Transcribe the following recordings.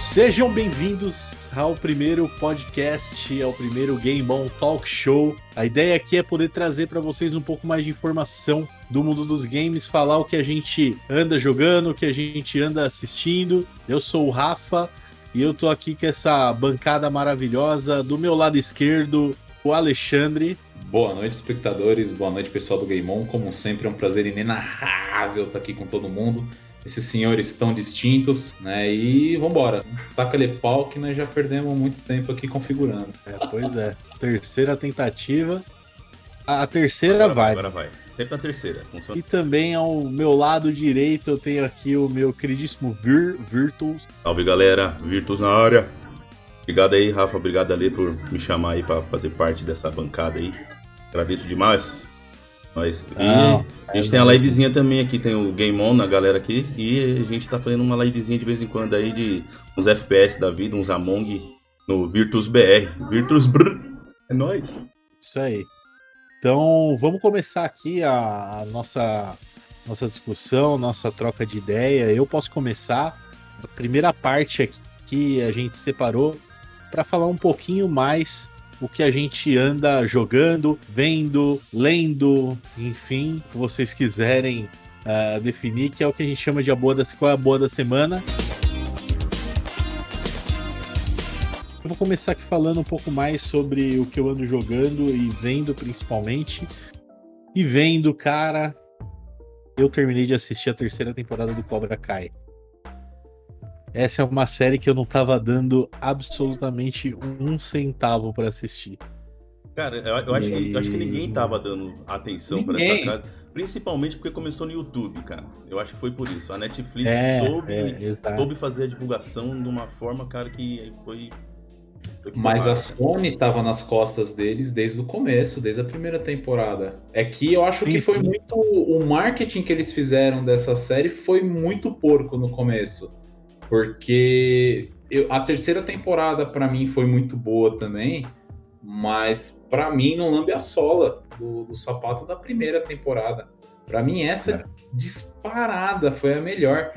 Sejam bem-vindos ao primeiro podcast, ao primeiro Game On Talk Show. A ideia aqui é poder trazer para vocês um pouco mais de informação do mundo dos games, falar o que a gente anda jogando, o que a gente anda assistindo. Eu sou o Rafa e eu tô aqui com essa bancada maravilhosa. Do meu lado esquerdo, o Alexandre. Boa noite, espectadores. Boa noite, pessoal do Game On. Como sempre, é um prazer inenarrável estar aqui com todo mundo esses senhores tão distintos, né? E vambora. Taca-lhe pau que nós já perdemos muito tempo aqui configurando. É, pois é. terceira tentativa. A, a terceira agora vai. Agora vai. Sempre a terceira. Funciona. E também ao meu lado direito eu tenho aqui o meu queridíssimo Vir, Virtuals. Salve galera, Virtus na área. Obrigado aí, Rafa. Obrigado ali por me chamar aí pra fazer parte dessa bancada aí. Agradeço demais. Não, e a gente é tem a livezinha também aqui, tem o Game On na galera aqui. E a gente tá fazendo uma livezinha de vez em quando aí de uns FPS da vida, uns Among no Virtus BR. Virtus Brr. É nóis. Isso aí. Então vamos começar aqui a, a nossa, nossa discussão, nossa troca de ideia. Eu posso começar. A primeira parte aqui que a gente separou para falar um pouquinho mais o que a gente anda jogando, vendo, lendo, enfim, o que vocês quiserem ah, definir, que é o que a gente chama de a boa da, qual é a boa da semana. Eu vou começar aqui falando um pouco mais sobre o que eu ando jogando e vendo principalmente. E vendo, cara, eu terminei de assistir a terceira temporada do Cobra Kai. Essa é uma série que eu não tava dando absolutamente um centavo pra assistir. Cara, eu, eu acho que, eu acho que ninguém tava dando atenção pra Ninguém. essa casa. Principalmente porque começou no YouTube, cara. Eu acho que foi por isso. A Netflix É, soube, é, soube fazer a divulgação de uma forma, cara, que foi. Mas a. Sony tava nas costas deles desde o começo, desde a primeira temporada. É que eu acho Sim, que foi sim. muito. O marketing que eles fizeram dessa série foi muito porco no começo. Porque eu- a terceira temporada pra mim foi muito boa também. Mas pra mim não lambe a sola do, do sapato da primeira temporada. Pra mim essa É. disparada foi a melhor.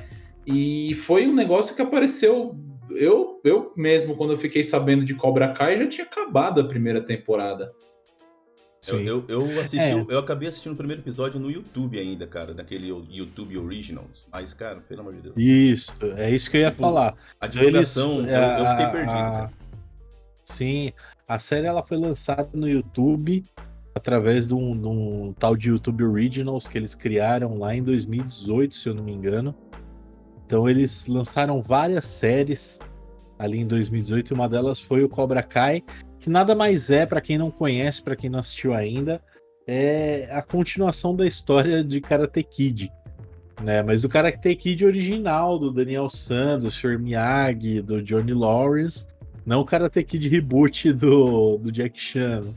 E foi um negócio que apareceu. Eu, eu mesmo, quando eu fiquei sabendo de Cobra Kai, já tinha acabado a primeira temporada. Eu, Sim. eu, eu assisti, É. eu acabei assistindo o primeiro episódio no YouTube ainda, cara, naquele YouTube Originals. Mas, cara, pelo amor de Deus. Isso, é isso que eu ia Tipo, falar. A divulgação, Eles- eu, eu fiquei a- perdido, a- cara. Sim, a série ela foi lançada no YouTube através de um, de um tal de YouTube Originals que eles criaram lá em 2018, se eu não me engano. Então eles lançaram várias séries ali em 2018 e uma delas foi o Cobra Kai, que nada mais é, para quem não conhece, para quem não assistiu ainda, é a continuação da história de Karate Kid. Né, mas do Karate Kid original, do Daniel San, do Sr. Miyagi, do Johnny Lawrence, não o Karate Kid reboot do, do Jack Chan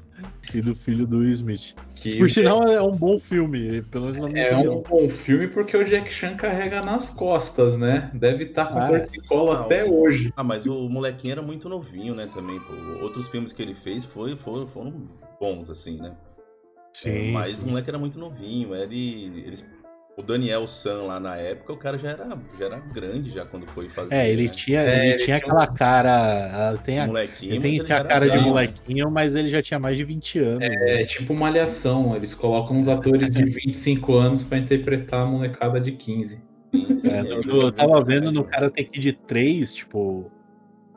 e do filho do Will Smith. Que Por sinal, é um bom filme, pelo menos na minha é opinião. um bom filme porque o Jack Chan carrega nas costas, né? Deve estar com Ah, torcicola não. até hoje. Ah, mas o molequinho era muito novinho, né, também, pô. Outros filmes que ele fez foi, foram, foram bons, assim, né? Sim, mas sim. o moleque era muito novinho. Ele, eles, o Daniel San lá na época, o cara já era, já era grande já quando foi fazer. É, ele né? tinha, É, ele ele tinha tinha aquela cara. ah, Tem a, molequinho, ele mas tem, ele a cara de velho, né? molequinho, mas ele já tinha mais de 20 anos. né? É tipo malhação, eles colocam uns atores de 25 anos pra interpretar a molecada de 15. Sim, sim, É, ele eu, eu tava vendo no bem. Karate Kid 3, tipo,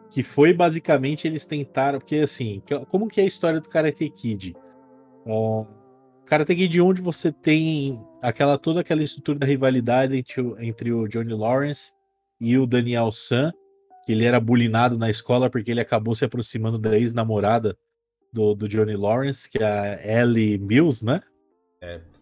que foi basicamente eles tentaram, porque assim, que- como que é a história do Karate Kid? Ó, Karate Kid 1 onde você tem aquela toda aquela estrutura da rivalidade entre o, entre o Johnny Lawrence e o Daniel San, que ele era bulinado na escola porque ele acabou se aproximando da ex-namorada do, do Johnny Lawrence, que é a Ellie Mills, né?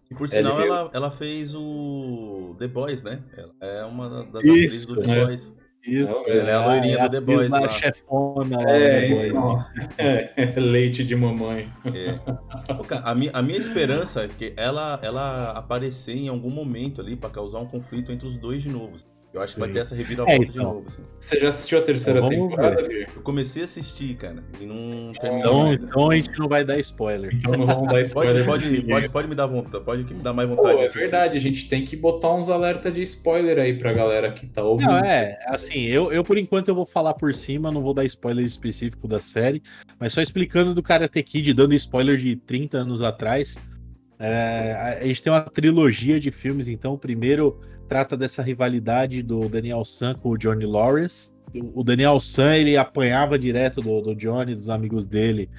E por sinal, ela, ela fez o The Boys, né? Ela é uma das Isso, atrizes do The é. Boys. Isso, Ela é a loirinha do The Boys lá. chefona É, The Boys. então. É, leite de mamãe. É. A, minha, a minha esperança é que ela, ela aparecer em algum momento ali pra causar um conflito entre os dois de novo. Eu acho Sim. que vai ter essa reviravolta é, então. de novo. Assim. Você já assistiu a terceira então, temporada, Vir? Eu comecei a assistir, cara, e não terminou. Então, então a gente não vai dar spoiler. Então não vamos dar spoiler. pode, pode, pode, pode, me dar vontade, pode me dar mais vontade. Pô, é verdade, a gente tem que botar uns alertas de spoiler aí pra galera que tá ouvindo. Não, é, assim, eu, eu por enquanto eu vou falar por cima, não vou dar spoiler específico da série, mas só explicando do Karate Kid, dando spoiler de 30 anos atrás. É, a gente tem uma trilogia de filmes, então o primeiro trata dessa rivalidade do Daniel San com o Johnny Lawrence. O Daniel San ele apanhava direto do, do Johnny, dos amigos dele,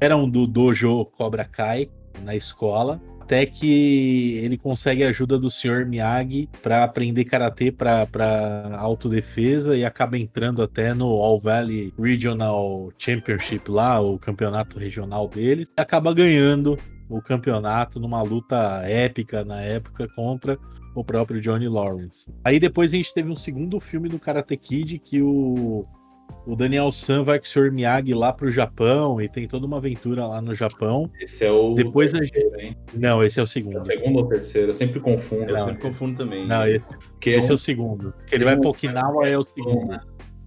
eram do dojo Cobra Kai na escola, até que ele consegue a ajuda do Sr. Miyagi para aprender karatê para autodefesa e acaba entrando até no All Valley Regional Championship lá, o campeonato regional deles, e acaba ganhando o campeonato numa luta épica na época contra o próprio Johnny Lawrence. Aí depois a gente teve um segundo filme do Karate Kid que o, o Daniel San vai com o Sr. Miyagi lá pro Japão e tem toda uma aventura lá no Japão. Esse é o depois terceiro, hein? Não, esse é o segundo. É o segundo ou terceiro? Eu sempre confundo. Eu sempre confundo também. Não, esse, esse é, um... é o segundo. Que ele vai pro Okinawa é o segundo.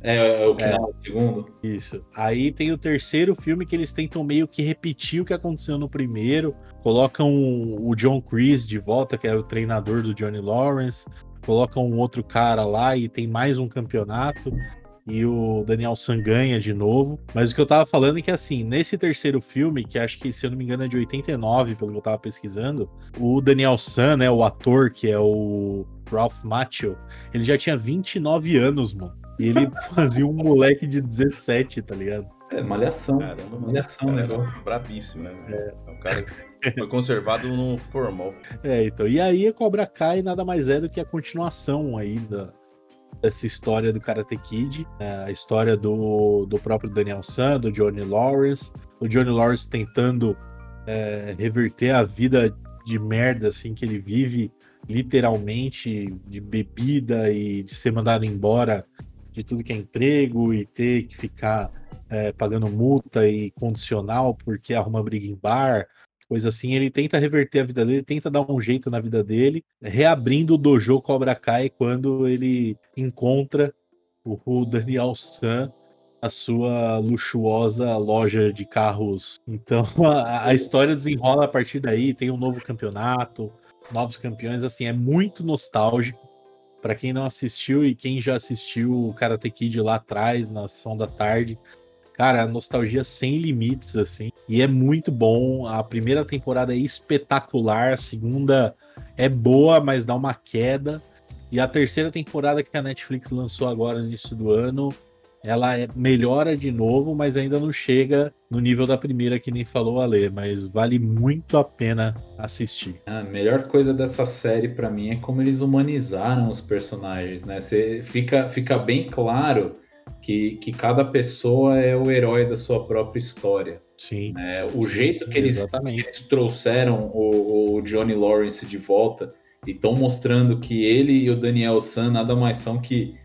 É, é o que é, o segundo. Isso. Aí tem o terceiro filme que eles tentam meio que repetir o que aconteceu no primeiro. Colocam o John Kreese de volta, que era o treinador do Johnny Lawrence. Colocam um outro cara lá e tem mais um campeonato. E o Daniel San ganha de novo. Mas o que eu tava falando é que, assim, nesse terceiro filme, que acho que, se eu não me engano, é de 89, pelo que eu tava pesquisando, o Daniel San, né, o ator que é o Ralph Macchio, ele já tinha 29 anos, mano. E ele fazia um moleque de 17, tá ligado? É, malhação. Caramba, malhação, né? Brabíssimo, né? É. é. O cara foi conservado no formal. É, então. E aí a Cobra Kai nada mais é do que a continuação aí da, dessa história do Karate Kid. É, a história do, do próprio Daniel San, do Johnny Lawrence. O Johnny Lawrence tentando é, reverter a vida de merda assim que ele vive literalmente de bebida e de ser mandado embora de tudo que é emprego e ter que ficar é, pagando multa e condicional porque arruma briga em bar, coisa assim. Ele tenta reverter a vida dele, tenta dar um jeito na vida dele, reabrindo o dojo Cobra Kai quando ele encontra o Daniel San a sua luxuosa loja de carros. Então a, a, história desenrola a partir daí, tem um novo campeonato, novos campeões, assim, é muito nostálgico. Para quem não assistiu e quem já assistiu o Karate Kid lá atrás, na sessão da tarde, cara, nostalgia sem limites, assim. E é muito bom. A primeira temporada é espetacular, a segunda é boa, mas dá uma queda. E a terceira temporada que a Netflix lançou agora no início do ano ela é, melhora de novo, mas ainda não chega no nível da primeira que nem falou a ler, mas vale muito a pena assistir. A melhor coisa dessa série para mim é como eles humanizaram os personagens, né? Você fica, fica bem claro que, que cada pessoa é o herói da sua própria história. Sim. Né? O jeito que eles, que eles trouxeram o, o Johnny Lawrence de volta e estão mostrando que ele e o Daniel San nada mais são que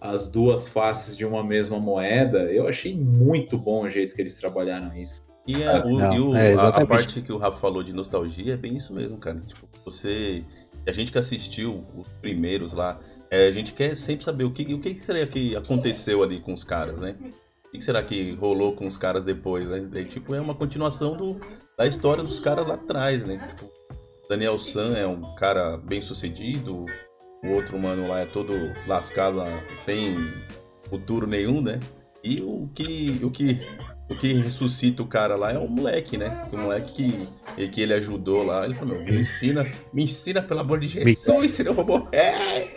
as duas faces de uma mesma moeda, eu achei muito bom o jeito que eles trabalharam isso. E, a, o, Não, e o, é, a, a, parte que o Rafa falou de nostalgia é bem isso mesmo, cara. Tipo, você. A gente que assistiu os primeiros lá, é, a gente quer sempre saber o que, o que será que aconteceu ali com os caras, né? O que será que rolou com os caras depois, né? É, tipo, é uma continuação do, da história dos caras lá atrás, né? Tipo, Daniel San é um cara bem sucedido, o outro mano lá é todo lascado, sem futuro nenhum, né? E o que, o que, o que ressuscita o cara lá é o moleque, né? O moleque que, que ele ajudou lá. Ele falou: me ensina, me ensina pelo amor de Jesus, senão eu vou morrer.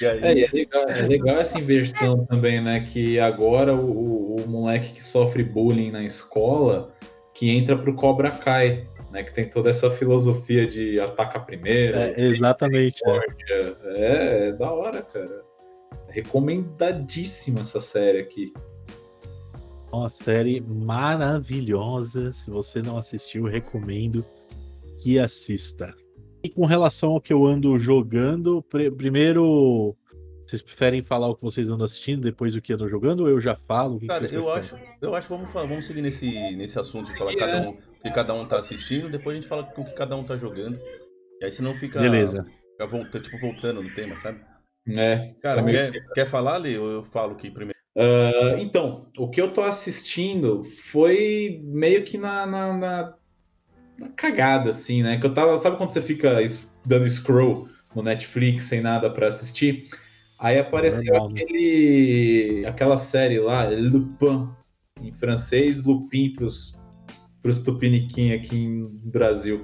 E aí... é, é, legal, é legal essa inversão também, né? Que agora o, o moleque que sofre bullying na escola que entra pro Cobra Kai né? Que tem toda essa filosofia de ataca primeiro. É, exatamente. É. é, é da hora, cara. Recomendadíssima essa série aqui. Uma série maravilhosa. Se você não assistiu, recomendo que assista. E com relação ao que eu ando jogando, pr primeiro vocês preferem falar o que vocês andam assistindo depois do que andam jogando ou eu já falo? Cara, eu acho, eu acho vamos, vamos seguir nesse, nesse assunto de falar cada um, que cada um tá assistindo, depois a gente fala o que cada um tá jogando. E aí você não fica. Beleza. Fica volta, tipo, voltando no tema, sabe? É. Cara, quer, quer falar ali ou eu falo aqui primeiro? Uh, então, o que eu tô assistindo foi meio que na, na, na, na, cagada, assim, né? Que eu tava. Sabe quando você fica dando scroll no Netflix sem nada para assistir? Aí apareceu né? aquele, aquela série lá, Lupin, em francês, Lupin pros, pros tupiniquim aqui no Brasil.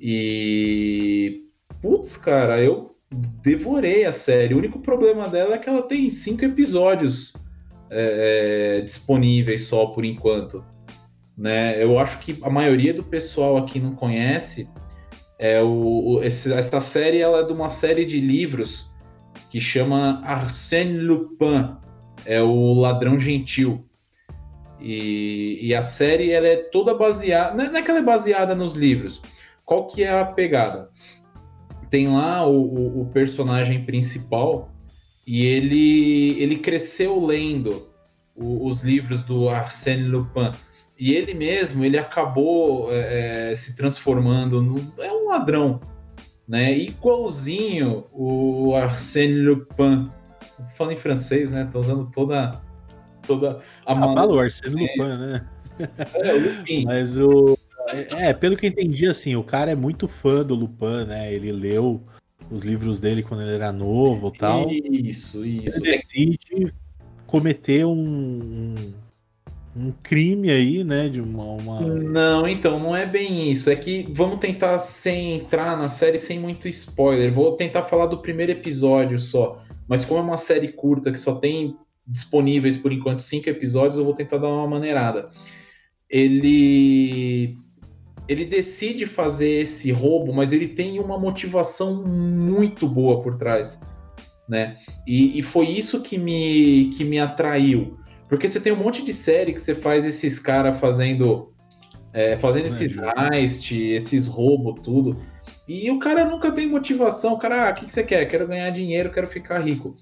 E. Putz, cara, eu devorei a série. O único problema dela é que ela tem cinco episódios é, é, disponíveis só por enquanto. Né? Eu acho que a maioria do pessoal aqui não conhece. É o, o esse, essa série ela é de uma série de livros que chama Arsène Lupin, é o ladrão gentil. E, e a série ela é toda baseada, não é que ela é baseada nos livros. Qual que é a pegada? Tem lá o, o, o personagem principal e ele, ele cresceu lendo o, os livros do Arsène Lupin. E ele mesmo, ele acabou é, é se transformando no, é um ladrão, né? Igualzinho o Arsène Lupin. Falando em francês, né? Tô usando toda toda a ah, falou Arsène Lupin, né? É, o Lupin. Mas o é, pelo que eu entendi, assim, o cara é muito fã do Lupin, né? Ele leu os livros dele quando ele era novo e tal. Isso, isso. Ele decide cometer um, um crime aí, né? De uma, uma, Não, então, não é bem isso. É que vamos tentar sem entrar na série sem muito spoiler. Vou tentar falar do primeiro episódio só. Mas como é uma série curta que só tem disponíveis por enquanto cinco episódios, eu vou tentar dar uma maneirada. Ele ele decide fazer esse roubo, mas ele tem uma motivação muito boa por trás, né? E, e, foi isso que me, que me atraiu. Porque você tem um monte de série que você faz esses caras fazendo, é, fazendo esses heist, esses roubos, tudo. E o cara nunca tem motivação. O cara, ah, o que, que você quer? Quero ganhar dinheiro, quero ficar rico.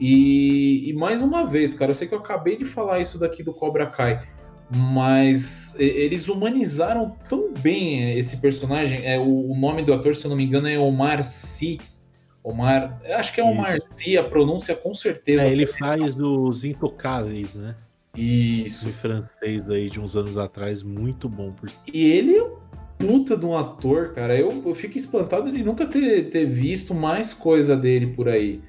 E, e mais uma vez, cara, eu sei que eu acabei de falar isso daqui do Cobra Kai mas eles humanizaram tão bem esse personagem. É o, nome do ator, se eu não me engano, é Omar Sy. Omar, acho que é Omar Sy, a pronúncia com certeza. É, ele faz os Intocáveis, né? Isso. De francês aí de uns anos atrás, muito bom. Por... E ele é um puta de um ator, cara. Eu, eu fico espantado de nunca ter, ter visto mais coisa dele por aí.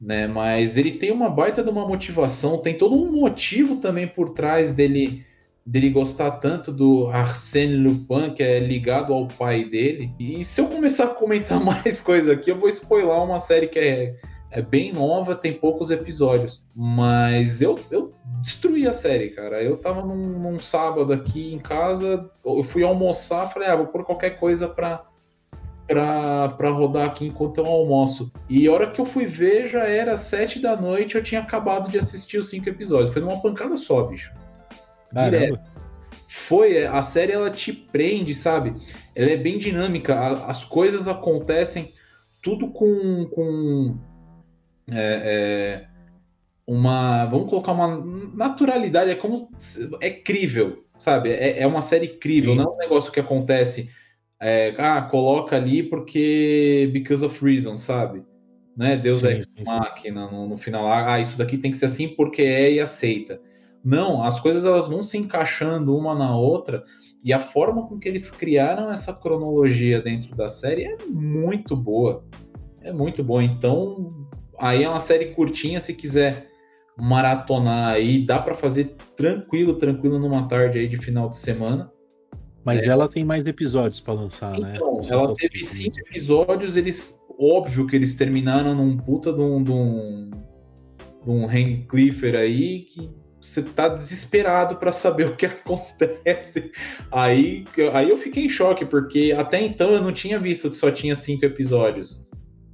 Né? Mas ele tem uma baita de uma motivação, tem todo um motivo também por trás dele dele gostar tanto do Arsène Lupin, que é ligado ao pai dele. E se eu começar a comentar mais coisa aqui, eu vou spoiler uma série que é, é bem nova, tem poucos episódios. Mas eu, eu destruí a série, cara. Eu tava num, num sábado aqui em casa, eu fui almoçar, falei, ah, vou pôr qualquer coisa pra, pra, pra rodar aqui enquanto eu almoço. E a hora que eu fui ver, já era sete da noite, eu tinha acabado de assistir os cinco episódios. Foi numa pancada só, bicho. Direto. Foi, é, a série ela te prende, sabe? Ela é bem dinâmica, as coisas acontecem tudo com, com é, é, uma, vamos colocar uma naturalidade, é como é crível, sabe? É, é uma série crível, Sim. não é um negócio que acontece, é, ah, coloca ali porque because of reason, sabe? Né? Deus sim, é sim, máquina no, no final, ah, isso daqui tem que ser assim porque é e aceita. Não, as coisas elas vão se encaixando uma na outra e a forma com que eles criaram essa cronologia dentro da série é muito boa. É muito boa. Então, aí é uma série curtinha se quiser maratonar aí, dá para fazer tranquilo, tranquilo numa tarde aí de final de semana. Mas é. ela tem mais episódios para lançar, né? então, né? ela teve cinco episódios, eles óbvio que eles terminaram num puta de um, de um, de um Hank Clifford aí que você tá desesperado para saber o que acontece. Aí, aí eu fiquei em choque, porque até então eu não tinha visto que só tinha cinco episódios.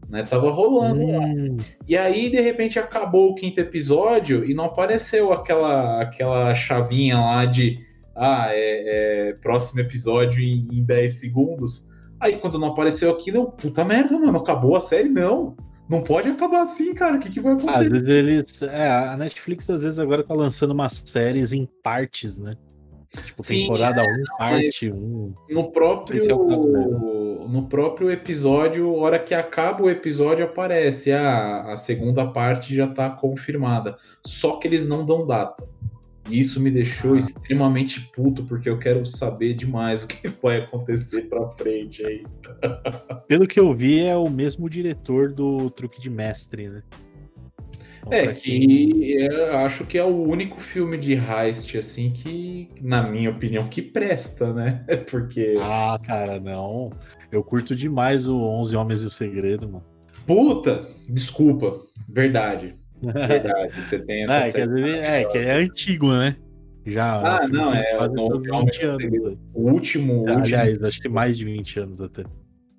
Né? Tava rolando hum. E aí, de repente, acabou o quinto episódio e não apareceu aquela, aquela chavinha lá de ah, é, é próximo episódio em, em 10 segundos. Aí quando não apareceu aquilo, eu, puta merda, mano, acabou a série? Não. Não pode acabar assim, cara. O que, que vai acontecer? Às vezes eles. É, a Netflix às vezes agora tá lançando umas séries em partes, né? Tipo, Sim, temporada 1, é, um, parte 1. Um. No próprio. É no próprio episódio, hora que acaba o episódio, aparece ah, a segunda parte já está confirmada. Só que eles não dão data. E isso me deixou ah. extremamente puto, porque eu quero saber demais o que vai acontecer pra frente aí. Pelo que eu vi, é o mesmo diretor do Truque de Mestre, né? É, que eu acho que é o único filme de heist, assim, que, na minha opinião, que presta, né? Porque. Ah, cara, não. Eu curto demais o 11 Homens e o Segredo, mano. Puta! Desculpa. Verdade. Verdade, você tem essa. É, que, vezes, é, que é antigo, né? Já. Ah, não, é. O, 20 anos, né? o último. Aliás, último... acho que mais de 20 anos até.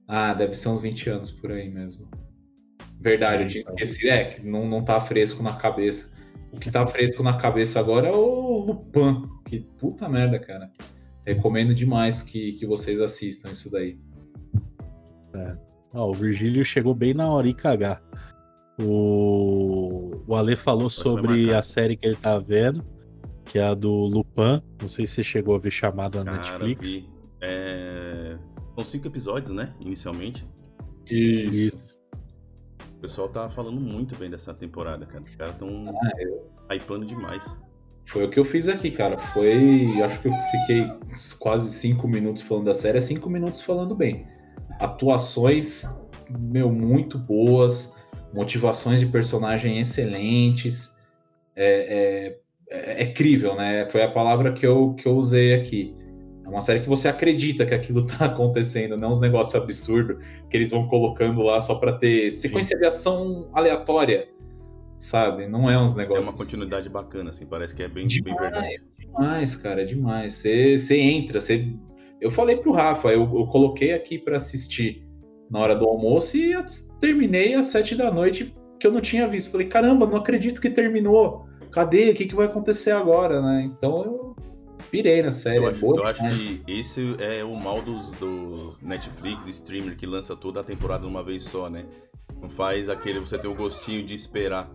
Ah, deve ser uns 20 anos por aí mesmo. Verdade, é, eu tinha então. esquecido. É, que não, não tá fresco na cabeça. O que tá fresco na cabeça agora é o Lupin. Que puta merda, cara. Recomendo demais que, que vocês assistam isso daí. É. Ó, o Virgílio chegou bem na hora de cagar. O, o Ale falou sobre a série que ele tá vendo, que é a do Lupin. Não sei se você chegou a ver chamada na Netflix. Vi. É... São cinco episódios, né? Inicialmente. Isso. O pessoal tá falando muito bem dessa temporada, cara. Os caras estão ah, eu... hypando demais. Foi o que eu fiz aqui, cara. Foi. Acho que eu fiquei quase cinco minutos falando da série, cinco minutos falando bem. Atuações, meu, muito boas motivações de personagem excelentes. É, é, é, crível, né? Foi a palavra que eu, que eu usei aqui. É uma série que você acredita que aquilo tá acontecendo, não uns negócios absurdos que eles vão colocando lá só para ter sequência Sim. de ação aleatória, sabe? Não é uns negócios. É uma continuidade bacana, assim, parece que é bem, demais, bem verdade. Demais, cara, é demais. Você, você entra, você. Eu falei pro Rafa, eu, eu coloquei aqui para assistir na hora do almoço e terminei às sete da noite que eu não tinha visto. Falei, caramba, não acredito que terminou. Cadê? O que, que vai acontecer agora, né? Então eu pirei na série. Eu acho, eu acho que esse é o mal dos, dos Netflix, streamer, que lança toda a temporada de uma vez só, né? Não faz aquele você ter o gostinho de esperar.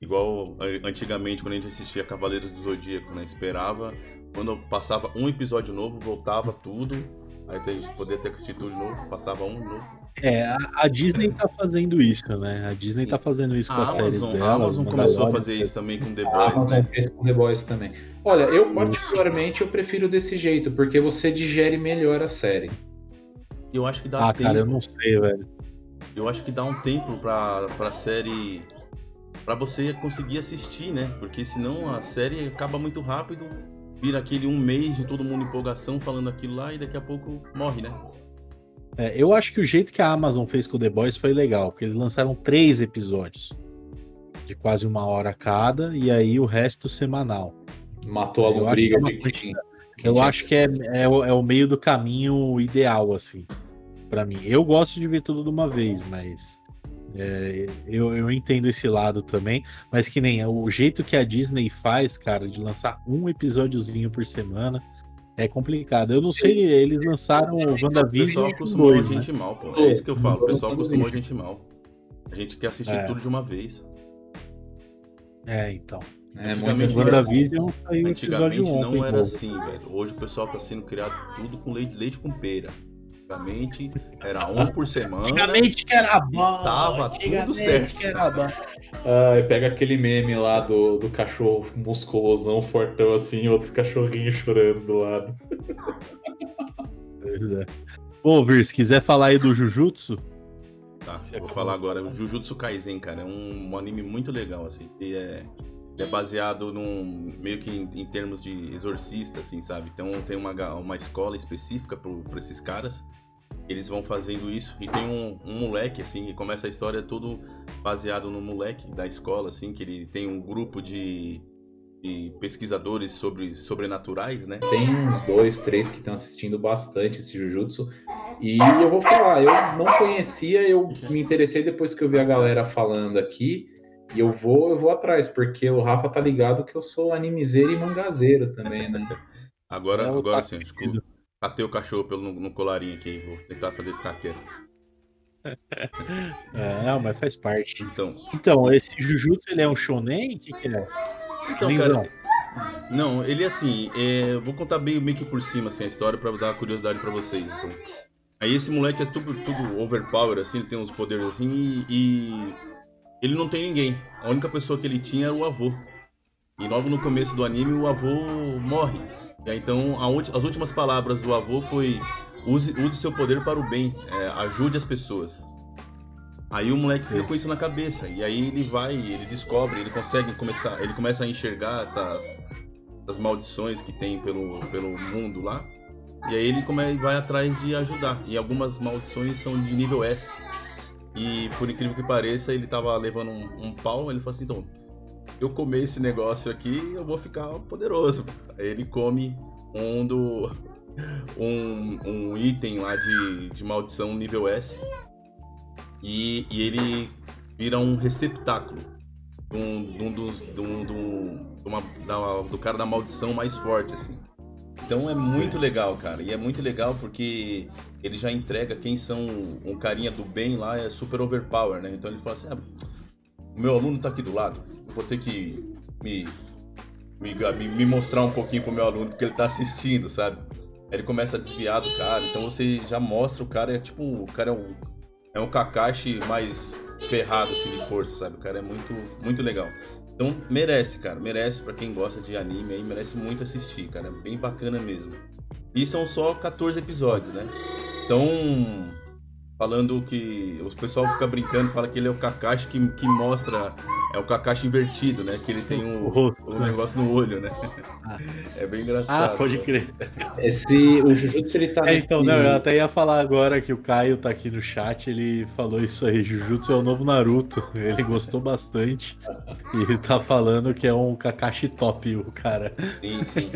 Igual antigamente, quando a gente assistia Cavaleiros do Zodíaco, né? Esperava. Quando passava um episódio novo, voltava tudo Aí a gente poder ter assistido tudo de novo, passava um de novo. É, a, a, Disney tá fazendo isso, né? A Disney Sim. tá fazendo isso com as séries dela. A Amazon começou a fazer isso também com The Boys, a Amazon né? fez com The Boys também. Olha, eu particularmente eu prefiro desse jeito, porque você digere melhor a série. Eu acho que dá ah, tempo. cara, eu não sei, velho. Eu acho que dá um tempo pra, pra série... Pra você conseguir assistir, né? Porque senão a série acaba muito rápido vira aquele um mês de todo mundo empolgação falando aquilo lá e daqui a pouco morre, né? É, eu acho que o jeito que a Amazon fez com o The Boys foi legal, porque eles lançaram três episódios de quase uma hora cada e aí o resto semanal. Matou a lombriga é de quem, Eu acho que é, é, é, o meio do caminho ideal, assim, para mim. Eu gosto de ver tudo de uma vez, mas é, eu, eu entendo esse lado também, mas que nem o jeito que a Disney faz, cara, de lançar um episódiozinho por semana é complicado. Eu não sei, eles lançaram o WandaVision. O pessoal acostumou dois, a gente né? mal, pô. É isso que eu falo, o pessoal acostumou a gente mal. A gente quer assistir é. tudo de uma vez. É, então. É, antigamente WandaVision saiu Antigamente não era assim, velho. Hoje o pessoal tá sendo criado tudo com leite, leite com pera. Antigamente era um por semana. Antigamente que era bom. Tava tudo certo. Que era bom. Ah, pega aquele meme lá do, do cachorro musculosão, fortão assim, outro cachorrinho chorando do lado. Pois é. Ô, Vir, se quiser falar aí do Jujutsu. Tá, vou falar agora. O Jujutsu Kaisen, cara, é um, um anime muito legal, assim. E é, é baseado num. meio que em, em, termos de exorcista, assim, sabe? Então tem uma, uma escola específica para esses caras eles vão fazendo isso. E tem um, um, moleque, assim, que começa a história todo baseado no moleque da escola, assim, que ele tem um grupo de, de pesquisadores sobre sobrenaturais, né? Tem uns dois, três que estão assistindo bastante esse Jujutsu. E eu vou falar, eu não conhecia, eu me interessei depois que eu vi a galera falando aqui. E eu vou, eu vou atrás, porque o Rafa tá ligado que eu sou animezeiro e mangazeiro também, né? Agora, agora sim, desculpa. Catei o cachorro pelo, no, no colarinho aqui, vou tentar fazer ele ficar quieto. É, não, mas faz parte. Então, então esse Jujutsu ele é um shonen? O que, que é? Então, cara, não, ele é assim, é, vou contar bem meio que por cima assim, a história para dar curiosidade para vocês. Então. Aí esse moleque é tudo, tudo overpower, assim, ele tem uns poderes assim, e, e, ele não tem ninguém. A única pessoa que ele tinha era o avô. E logo no começo do anime o avô morre. Aí, então as últimas palavras do avô foi use, use seu poder para o bem, é, ajude as pessoas. Aí o moleque fica com isso na cabeça. E aí ele vai, ele descobre, ele consegue começar, ele começa a enxergar essas, essas maldições que tem pelo, pelo mundo lá. E aí ele come, vai atrás de ajudar. E algumas maldições são de nível S. E por incrível que pareça, ele tava levando um, um pau, ele falou assim, então, eu comer esse negócio aqui, eu vou ficar poderoso. Aí ele come um do. Um, um item lá de, de maldição nível S e, e ele vira um receptáculo um, um dos, um, um, uma, da, do cara da maldição mais forte, assim. Então é muito legal, cara. E é muito legal porque ele já entrega quem são um carinha do bem lá, é super overpower, né? Então ele fala assim: ah, meu aluno tá aqui do lado, eu vou ter que me, me, me mostrar um pouquinho pro meu aluno, porque ele tá assistindo, sabe? Ele começa a desviar do cara, então você já mostra o cara, é tipo, o cara é um é um Kakashi mais ferrado assim de força, sabe? O cara é muito, muito legal. Então merece, cara, merece para quem gosta de anime aí, merece muito assistir, cara, é bem bacana mesmo. E são só 14 episódios, né? Então, falando que o pessoal fica brincando, fala que ele é o Kakashi que, que mostra é o Kakashi invertido, né? Que ele tem um, rosto, um né? negócio no olho, né? Ah. É bem engraçado. Ah, pode né? crer. Esse, o Jujutsu ele tá. É, então, não, eu até ia falar agora que o Caio tá aqui no chat, ele falou isso aí. Jujutsu é o novo Naruto. Ele gostou bastante. e tá falando que é um Kakashi top, o cara. Sim, sim.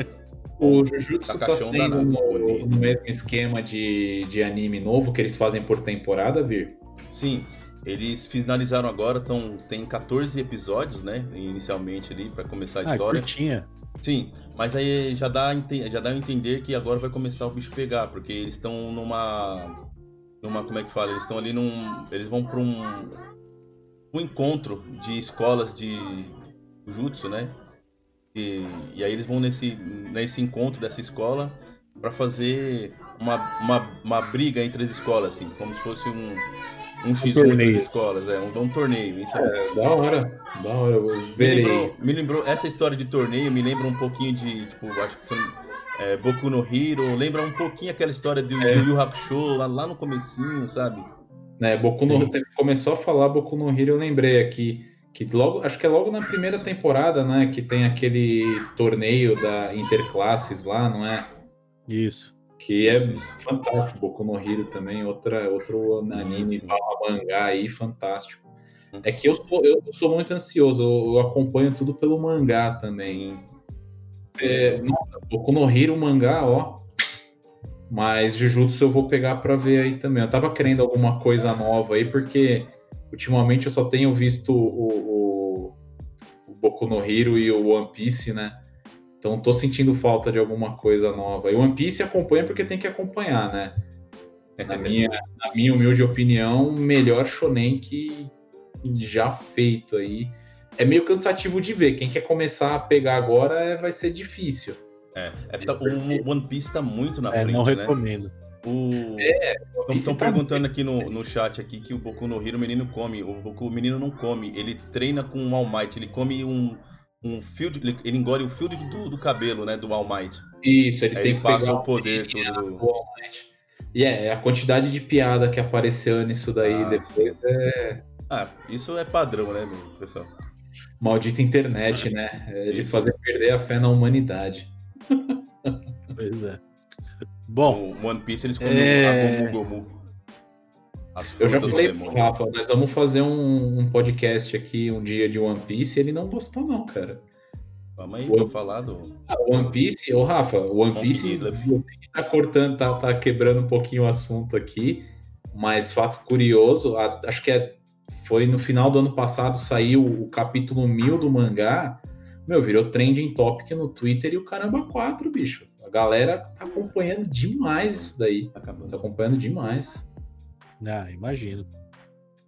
O Jujutsu tá sendo no, no, mesmo esquema de, de anime novo que eles fazem por temporada, Vir? Sim. Eles finalizaram agora, então tem 14 episódios, né? Inicialmente ali, para começar a ah, história. Curtinha. Sim, mas aí já dá, já dá a entender que agora vai começar o bicho pegar, porque eles estão numa. numa. como é que fala? Eles estão ali num. Eles vão para um. um encontro de escolas de jutsu, né? E, e aí eles vão nesse, nesse encontro dessa escola para fazer uma, uma, uma briga entre as escolas, assim, como se fosse um um X1 das escolas, é, um, um torneio. Isso é, da hora, da hora. Me lembrou, me lembrou, essa história de torneio me lembra um pouquinho de, tipo, acho que são é, Boku no Hero, lembra um pouquinho aquela história do, é. do Yu Hakusho, lá, lá no comecinho, sabe? É, Boku no, você começou a falar Boku no Hero, eu lembrei aqui, que logo, acho que é logo na primeira temporada, né, que tem aquele torneio da Interclasses lá, não é? Isso. Que é fantástico. Boku no Hero também, outra, outro anime, mangá aí, fantástico. Uhum. É que eu sou, eu sou muito ansioso, eu, eu acompanho tudo pelo mangá também. É, nossa, Boku no Hero, mangá, ó. Mas Jujutsu eu vou pegar para ver aí também. Eu tava querendo alguma coisa nova aí, porque ultimamente eu só tenho visto o, o, o Boku no Hero e o One Piece, né? Então tô sentindo falta de alguma coisa nova. E One Piece acompanha porque tem que acompanhar, né? Na minha, na minha humilde opinião, melhor shonen que já feito aí. É meio cansativo de ver. Quem quer começar a pegar agora é, vai ser difícil. É, é tá, o One Piece tá muito na é, frente, não né? recomendo. O... É, Estão tá perguntando aqui no, no chat aqui que o Boku no Hero o menino come. O Boku o menino não come. Ele treina com o All Might. Ele come um um fio de, ele, ele engole o fio do, do, cabelo, né, do All Might. Isso, ele Aí tem ele que passa o poder todo. Do All Might. E é, a quantidade de piada que apareceu nisso daí ah, depois sim. é. Ah, isso é padrão, né, pessoal? Maldita internet, né? É de isso. fazer perder a fé na humanidade. Pois é. Bom, o One Piece eles comem é... a Gomu Gomu. Eu já falei pro Rafa, nós vamos fazer um, um, podcast aqui um dia de One Piece e ele não gostou, não, cara. Vamos aí, vou falar do. Ah, One Piece, ô Rafa, o One Piece tá cortando, tá, tá quebrando um pouquinho o assunto aqui, mas fato curioso, acho que é, foi no final do ano passado saiu o capítulo 1000 do mangá. Meu, virou trending topic no Twitter e o caramba 4, bicho. A galera tá acompanhando demais isso daí. Tá acompanhando demais. Ah, imagino.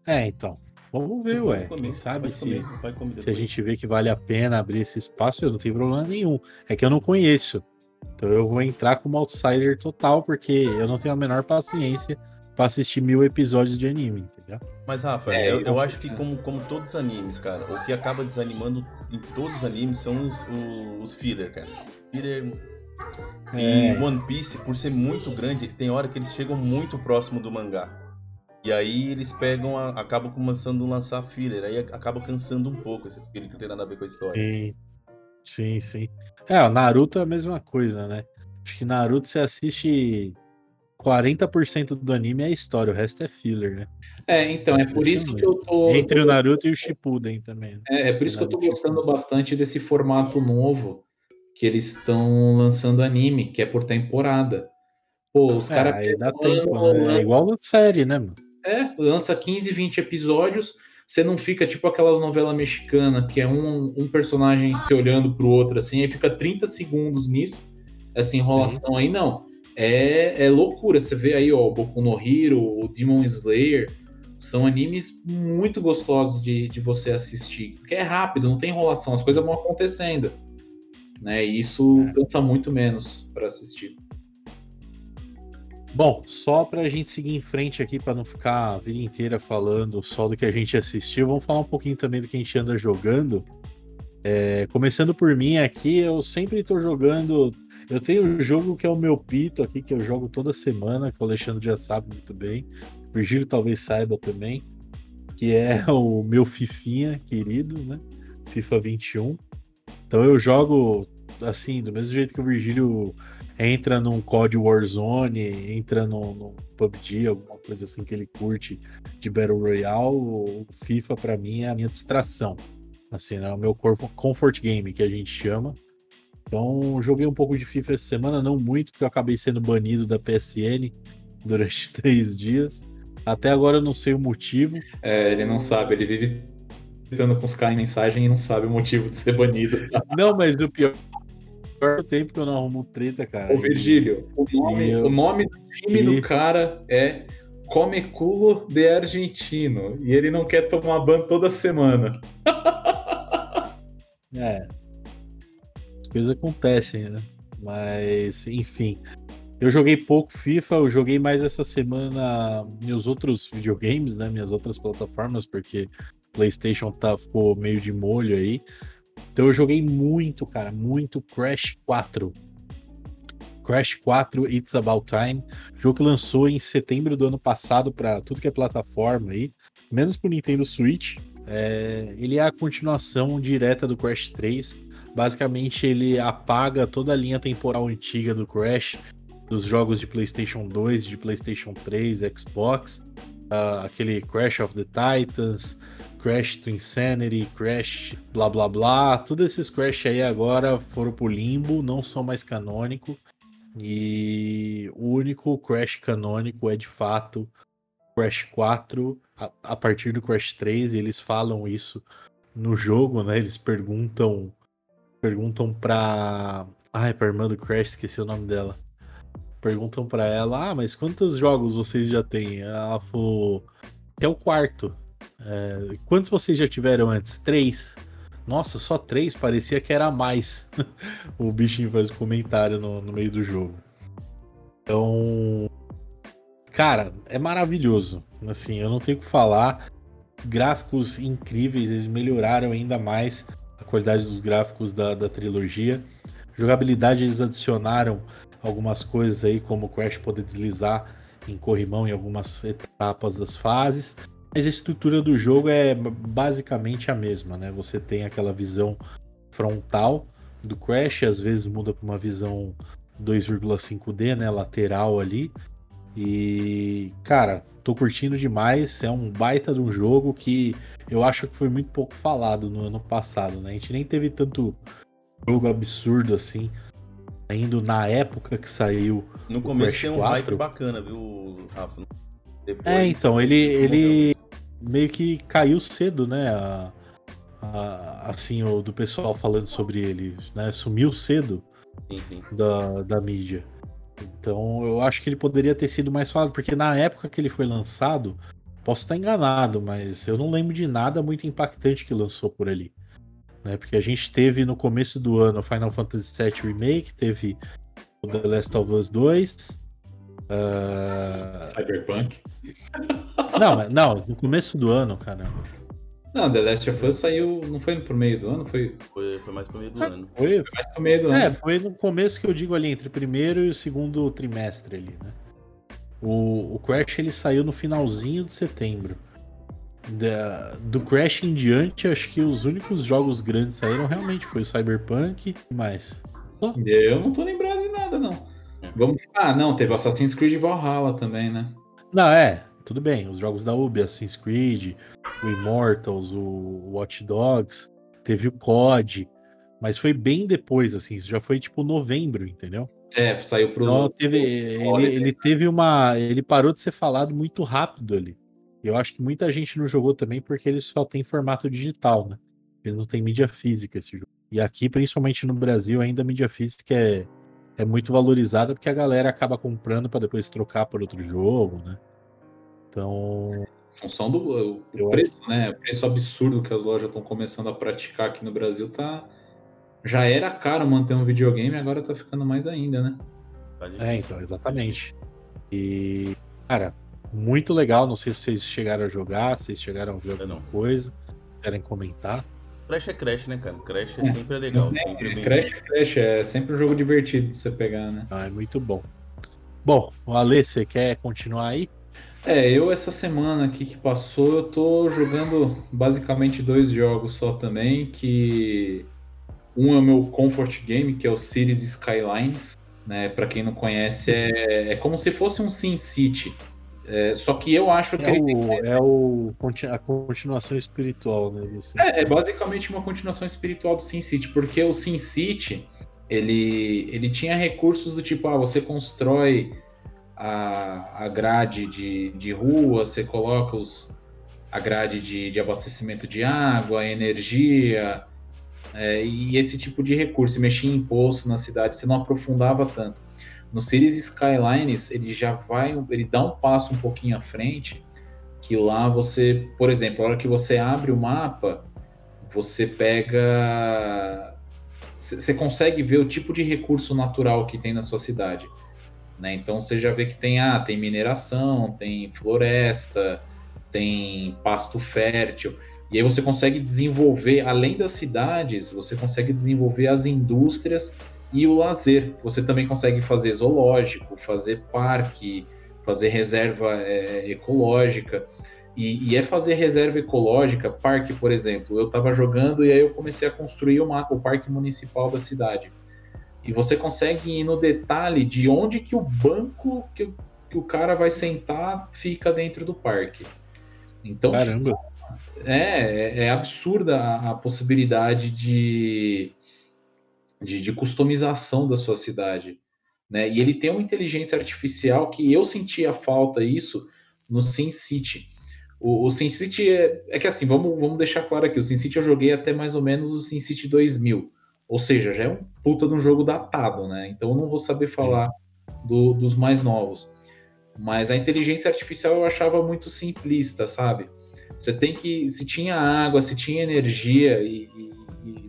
É, então. Vamos ver, ué. Comer, Quem sabe se, comer, se a gente vê que vale a pena abrir esse espaço, eu não tenho problema nenhum. É que eu não conheço. Então eu vou entrar como outsider total, porque eu não tenho a menor paciência para assistir mil episódios de anime, entendeu? Mas, Rafa, é, eu, eu, acho que como, como todos os animes, cara, o que acaba desanimando em todos os animes são os, os, os filler, cara. Filler. É. E One Piece, por ser muito grande, tem hora que eles chegam muito próximo do mangá. E aí eles pegam, a, acabam começando a lançar filler, aí acaba cansando um pouco esses filler que não tem nada a ver com a história. Sim, sim. sim. É, o Naruto é a mesma coisa, né? Acho que Naruto você assiste 40% do anime é a história, o resto é filler, né? É, então, é por isso que eu tô. Entre o Naruto e o Shippuden também. Né? É, é por isso que eu tô gostando bastante desse formato novo que eles estão lançando anime, que é por temporada. Pô, os é, caras. Dá tempo, né? É igual série, né, mano? É, lança 15, 20 episódios. Você não fica tipo aquelas novelas mexicanas, que é um, um personagem se olhando pro outro assim, aí fica 30 segundos nisso, essa enrolação Sim. aí, não é, é loucura. Você vê aí, ó, o Boku no Hero, o Demon Slayer, são animes muito gostosos de, de você assistir, porque é rápido, não tem enrolação, as coisas vão acontecendo. Né? E isso é. cansa muito menos para assistir. Bom, só para a gente seguir em frente aqui, para não ficar a vida inteira falando só do que a gente assistiu, vamos falar um pouquinho também do que a gente anda jogando. É, começando por mim aqui, eu sempre estou jogando eu tenho um jogo que é o meu pito aqui, que eu jogo toda semana, que o Alexandre já sabe muito bem. O Virgílio talvez saiba também, que é o meu Fifinha querido, né? FIFA 21. Então eu jogo assim, do mesmo jeito que o Virgílio entra num COD Warzone, entra no, no PUBG, alguma coisa assim que ele curte de Battle Royale, o FIFA para mim é a minha distração. Assim, é o meu comfort game que a gente chama. Então, joguei um pouco de FIFA essa semana, não muito, porque eu acabei sendo banido da PSN durante três dias. Até agora eu não sei o motivo. É, ele não sabe, ele vive tentando com os caras em mensagem e não sabe o motivo de ser banido. não, mas o pior o tempo que eu não arrumo treta, cara. Ô, Virgílio, o nome, eu... o nome do time do cara é Comeculo de Argentino. E ele não quer tomar ban toda semana. é, coisas acontecem, né? Mas, enfim. Eu joguei pouco FIFA, eu joguei mais essa semana meus outros videogames, né? Minhas outras plataformas, porque PlayStation tá, ficou meio de molho aí. Então eu joguei muito, cara, muito Crash 4. Crash 4 It's About Time, jogo que lançou em setembro do ano passado para tudo que é plataforma aí, menos pro Nintendo Switch. É, ele é a continuação direta do Crash 3. Basicamente, ele apaga toda a linha temporal antiga do Crash, dos jogos de PlayStation 2, de PlayStation 3, Xbox, uh, aquele Crash of the Titans, Crash to Insanity, Crash blá blá blá, todos esses Crash aí agora foram pro limbo, não são mais canônico. E o único Crash canônico é de fato Crash 4 a, a partir do Crash 3, e eles falam isso no jogo, né? Eles perguntam perguntam pra. Ai, pra irmã do Crash, esqueci o nome dela. Perguntam pra ela: Ah, mas quantos jogos vocês já têm? Ela falou: É o quarto. É, quantos vocês já tiveram antes? Três. Nossa, só três? Parecia que era mais. o bichinho faz comentário no, no meio do jogo. Então. Cara, é maravilhoso. Assim, eu não tenho o que falar. Gráficos incríveis, eles melhoraram ainda mais a qualidade dos gráficos da, da trilogia. Jogabilidade, eles adicionaram algumas coisas aí, como o Crash poder deslizar em corrimão em algumas etapas das fases. Mas a estrutura do jogo é basicamente a mesma, né? Você tem aquela visão frontal do Crash, às vezes muda para uma visão 2,5D, né? Lateral ali. E, cara, tô curtindo demais. É um baita de um jogo que eu acho que foi muito pouco falado no ano passado, né? A gente nem teve tanto jogo absurdo assim. Indo na época que saiu. No começo tem um 4. hype bacana, viu, Rafa? Depois, é, então, ele, ele meio que caiu cedo, né? A, a, assim, o do pessoal falando sobre ele, né? Sumiu cedo sim, sim. Da, da mídia. Então eu acho que ele poderia ter sido mais falado, porque na época que ele foi lançado, posso estar enganado, mas eu não lembro de nada muito impactante que lançou por ali. Né? Porque a gente teve no começo do ano Final Fantasy VII Remake, teve The Last of Us 2. Uh... Cyberpunk. Não, não, no começo do ano, cara. Não, The Last of Us saiu. Não foi pro meio do ano? Foi, foi, foi mais pro meio do ah, ano. Foi, foi mais pro meio do é, ano. É, foi no começo que eu digo ali, entre o primeiro e o segundo trimestre ali, né? O, o Crash ele saiu no finalzinho de setembro. Da, do Crash em diante, acho que os únicos jogos grandes saíram realmente foi o Cyberpunk e mais. Eu não tô lembrado de nada, não. Vamos. Ah, não, teve Assassin's Creed Valhalla também, né? Não, é, tudo bem. Os jogos da Ubi, Assassin's Creed, o Immortals, o Watch Dogs, teve o COD, mas foi bem depois, assim, isso já foi tipo novembro, entendeu? É, saiu pro. Então, teve, ele, ele teve uma. Ele parou de ser falado muito rápido ali. Eu acho que muita gente não jogou também porque ele só tem formato digital, né? Ele não tem mídia física esse jogo. E aqui, principalmente no Brasil, ainda a mídia física é, é muito valorizada porque a galera acaba comprando para depois trocar por outro jogo, né? Então. função do o preço, acho... né? O preço absurdo que as lojas estão começando a praticar aqui no Brasil tá. Já era caro manter um videogame, agora tá ficando mais ainda, né? Tá é, então, exatamente. E, cara, muito legal. Não sei se vocês chegaram a jogar, se vocês chegaram a ver alguma não. coisa, quiserem comentar. Crash é Crash, né, cara? Crash é, é sempre legal. É, sempre bem... Crash é Crash, é sempre um jogo divertido de você pegar, né? Ah, é muito bom. Bom, o Ale, você quer continuar aí? É, eu essa semana aqui que passou, eu tô jogando basicamente dois jogos só também, que um é o meu comfort game, que é o Cities Skylines, né? Para quem não conhece, é, é como se fosse um Sim City, é, só que eu acho que. É, o, é o, a continuação espiritual, né? É, é, basicamente uma continuação espiritual do Sin City, porque o Sin City ele, ele tinha recursos do tipo: ah, você constrói a, a grade de, de rua, você coloca os, a grade de, de abastecimento de água, energia. É, e esse tipo de recurso, mexia em imposto na cidade, você não aprofundava tanto. No Cities Skylines, ele já vai, ele dá um passo um pouquinho à frente, que lá você, por exemplo, a hora que você abre o mapa, você pega você consegue ver o tipo de recurso natural que tem na sua cidade. Né? Então você já vê que tem, ah, tem mineração, tem floresta, tem pasto fértil. E aí você consegue desenvolver, além das cidades, você consegue desenvolver as indústrias e o lazer. Você também consegue fazer zoológico, fazer parque, fazer reserva é, ecológica. E, e, é fazer reserva ecológica, parque, por exemplo. Eu estava jogando e aí eu comecei a construir uma, o parque municipal da cidade. E você consegue ir no detalhe de onde que o banco que, que o cara vai sentar fica dentro do parque. Então, Caramba! É, é, é absurda a, a possibilidade de, de, de customização da sua cidade. Né? E ele tem uma inteligência artificial que eu sentia falta isso no SimCity. O, o SimCity é, é que assim, vamos, vamos deixar claro aqui, o SimCity eu joguei até mais ou menos o SimCity 2000, ou seja, já é um puta de um jogo datado, né? Então eu não vou saber falar do, dos mais novos. Mas a inteligência artificial eu achava muito simplista, sabe? Você tem que, se tinha água, se tinha energia e, e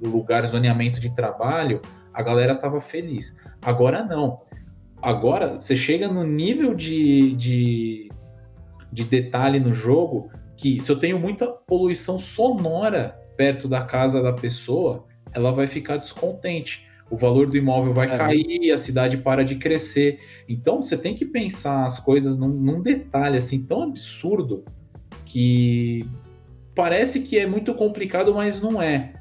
lugar, zoneamento de trabalho, a galera tava feliz. Agora não. Agora você chega no nível de, de, de detalhe no jogo que se eu tenho muita poluição sonora perto da casa da pessoa, ela vai ficar descontente. O valor do imóvel vai é. cair, a cidade para de crescer. Então você tem que pensar as coisas num, num detalhe assim tão absurdo que parece que é muito complicado, mas não é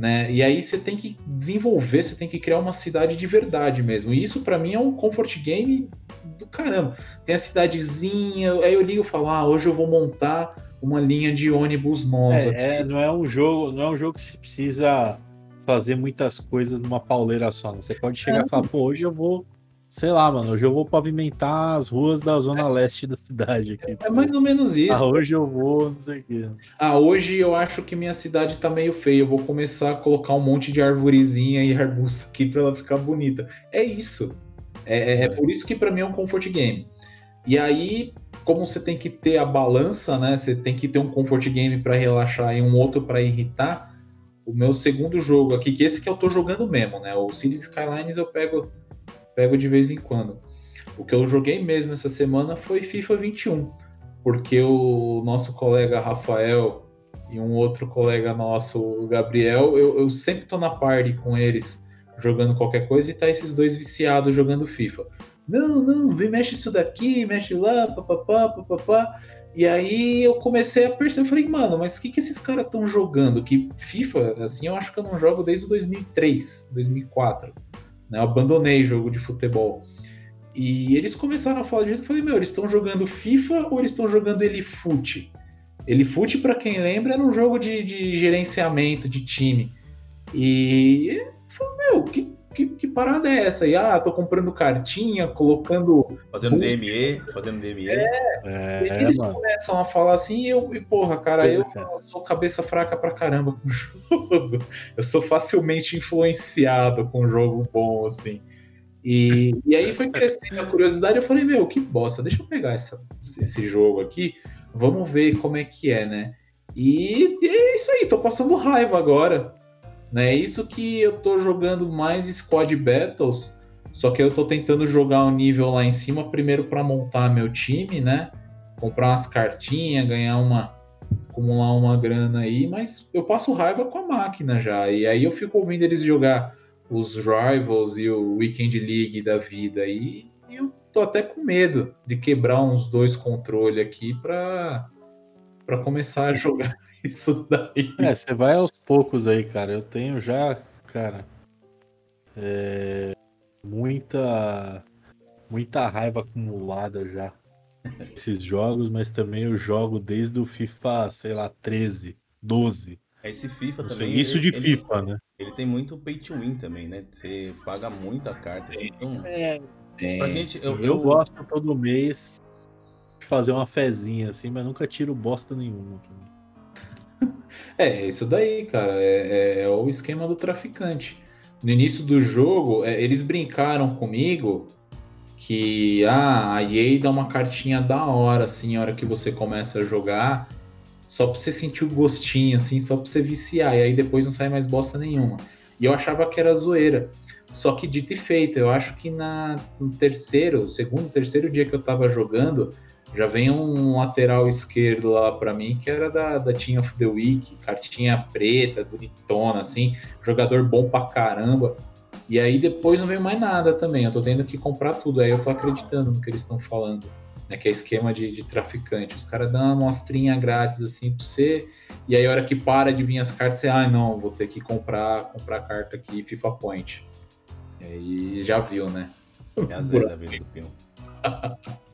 né? E aí você tem que desenvolver, você tem que criar uma cidade de verdade mesmo. E isso para mim é um comfort game do caramba. Tem a cidadezinha, aí eu ligo e falo, ah, hoje eu vou montar uma linha de ônibus nova. É, é, não é um jogo, não é um jogo que se precisa fazer muitas coisas numa pauleira só. Né? Você pode chegar é. e falar, pô, hoje eu vou Sei lá, mano. Hoje eu vou pavimentar as ruas da zona leste da cidade. Aqui, é mais ou menos isso. Ah, hoje eu vou, não sei o quê. Ah, hoje eu acho que minha cidade tá meio feia. Eu vou começar a colocar um monte de arvorezinha e arbusto aqui pra ela ficar bonita. É isso. É, é, é por isso que para mim é um comfort game. E aí, como você tem que ter a balança, né? Você tem que ter um comfort game para relaxar e um outro para irritar. O meu segundo jogo aqui, que esse que eu tô jogando mesmo, né? O Cities Skylines eu pego pego de vez em quando. O que eu joguei mesmo essa semana foi FIFA 21, porque o nosso colega Rafael e um outro colega nosso, o Gabriel, eu, eu sempre tô na party com eles jogando qualquer coisa e tá esses dois viciados jogando FIFA. Não, não, vem, mexe isso daqui, mexe lá, papapá, papapá. E aí eu comecei a perceber, falei, mano, mas o que, que esses caras estão jogando? Que FIFA, assim, eu acho que eu não jogo desde 2003, 2004. Né? Eu abandonei jogo de futebol. E eles começaram a falar de jeito, eu falei, meu, eles estão jogando FIFA ou eles estão jogando Elifute? Elifute, para quem lembra, era um jogo de, de gerenciamento de time. E que parada é essa? E ah, tô comprando cartinha, colocando. Fazendo DME, fazendo DME. É, é eles é, começam a falar assim, e eu, e porra, cara, eu, eu sou cabeça fraca pra caramba com jogo. Eu sou facilmente influenciado com um jogo bom, assim. E, e aí foi crescendo a curiosidade, eu falei, meu, que bosta, deixa eu pegar essa, esse jogo aqui, vamos ver como é que é, né? E, e é isso aí, tô passando raiva agora. Né? Isso que eu tô jogando mais Squad Battles, só que eu tô tentando jogar um nível lá em cima primeiro para montar meu time, né? Comprar umas cartinhas, ganhar uma acumular uma grana aí, mas eu passo raiva com a máquina já. E aí eu fico ouvindo eles jogar os Rivals e o Weekend League da vida e eu tô até com medo de quebrar uns dois controles aqui para para começar a jogar isso daí. É, você vai aos poucos aí, cara. Eu tenho já, cara, é, muita muita raiva acumulada já esses jogos, mas também eu jogo desde o FIFA, sei lá, 13, 12. Esse FIFA também. Isso de ele, FIFA, né? Ele tem muito pay to win também, né? Você paga muita carta. Assim, então, é, é, gente, eu, eu, eu, gosto todo mês de fazer uma fezinha assim, mas nunca tiro bosta nenhuma. Também. É, isso daí, cara. É, é, é, o esquema do traficante. No início do jogo, é, eles brincaram comigo que ah, a EA dá uma cartinha da hora, assim, a hora que você começa a jogar, só pra você sentir o gostinho, assim, só pra você viciar, e aí depois não sai mais bosta nenhuma. E eu achava que era zoeira. Só que dito e feito, eu acho que na, no terceiro, segundo, terceiro dia que eu tava jogando, já vem um lateral esquerdo lá para mim que era da, da Team of the Week, cartinha preta, bonitona, assim, jogador bom pra caramba. E aí depois não vem mais nada também, eu tô tendo que comprar tudo, aí eu tô acreditando no que eles estão falando, né, que é esquema de, de traficante. Os caras dão uma amostrinha grátis assim pra você, e aí a hora que para de vir as cartas, você, ah, não, vou ter que comprar, comprar carta aqui, FIFA Point. E aí já viu, né? É a zero da vida do.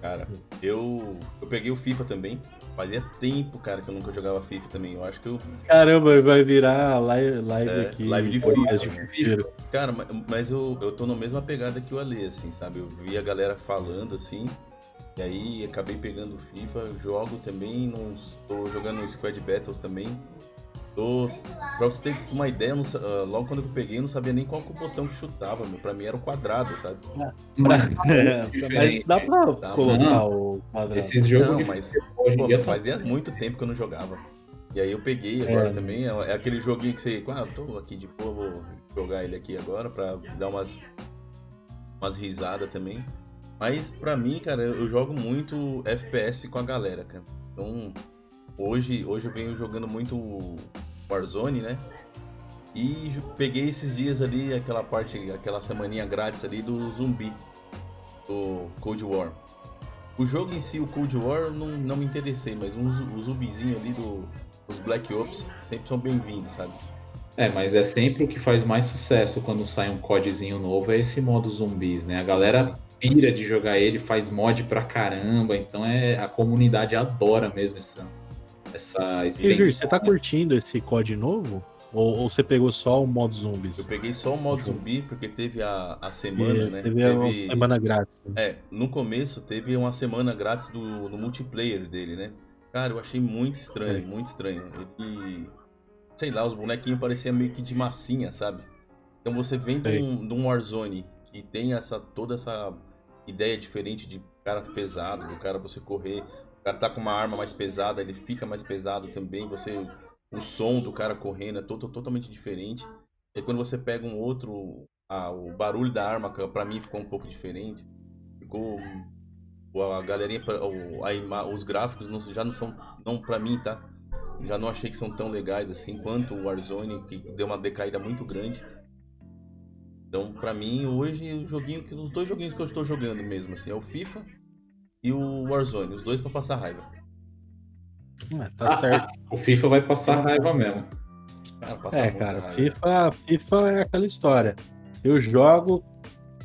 Cara, eu, eu peguei o FIFA também. Fazia tempo, cara, que eu nunca jogava FIFA também. Eu acho que eu. Caramba, vai virar live, live é, aqui. Live de FIFA. FIFA. Cara, mas eu, eu tô na mesma pegada que o Ale, assim, sabe? Eu vi a galera falando assim. E aí acabei pegando FIFA, jogo também, nos, tô jogando Squad Battles também. Tô, pra você ter uma ideia, não, uh, logo quando eu peguei, eu não sabia nem qual que o botão que chutava, meu. Pra mim era o quadrado, sabe? Mas, é, mas dá pra tá, colocar o quadrado. Esses jogos não, mas pô, fazia muito tempo que eu não jogava. E aí eu peguei agora é. também. É, é aquele joguinho que você. Ah, tô aqui de boa, vou jogar ele aqui agora pra dar umas, umas risadas também. Mas pra mim, cara, eu jogo muito FPS com a galera, cara. Então, hoje, hoje eu venho jogando muito Warzone, né? E peguei esses dias ali, aquela parte, aquela semaninha grátis ali do zumbi, do Cold War. O jogo em si, o Cold War, não, não me interessei, mas os, os zumbizinhos ali do, os Black Ops sempre são bem-vindos, sabe? É, mas é sempre o que faz mais sucesso quando sai um codezinho novo, é esse modo zumbis, né? A galera pira de jogar ele, faz mod pra caramba, então é a comunidade adora mesmo essa, essa esse e, você tá curtindo esse COD novo? Ou, ou, você pegou só o modo zumbis? Eu peguei só o modo zumbi porque teve a, a semana, é, né? Teve, teve a semana grátis. É, no começo teve uma semana grátis do, no multiplayer dele, né? Cara, eu achei muito estranho, é. muito estranho. E sei lá, os bonequinhos pareciam meio que de massinha, sabe? Então você vem de um, de um Warzone que tem essa toda essa ideia diferente de cara pesado, do cara você correr cara tá com uma arma mais pesada, ele fica mais pesado também. Você, o som do cara correndo é to totalmente diferente. E quando você pega um outro a, o barulho da arma para mim ficou um pouco diferente. Ficou a galerinha, a, a, os gráficos não, já não são, não para mim, tá? Já não achei que são tão legais assim quanto o Warzone, que deu uma decaída muito grande. Então, para mim, hoje, o joguinho, os dois joguinhos que eu estou jogando mesmo, assim, é o FIFA e o Warzone, os dois para passar raiva. É, tá certo. o FIFA vai passar raiva mesmo. é, cara, FIFA, FIFA é aquela história. Eu jogo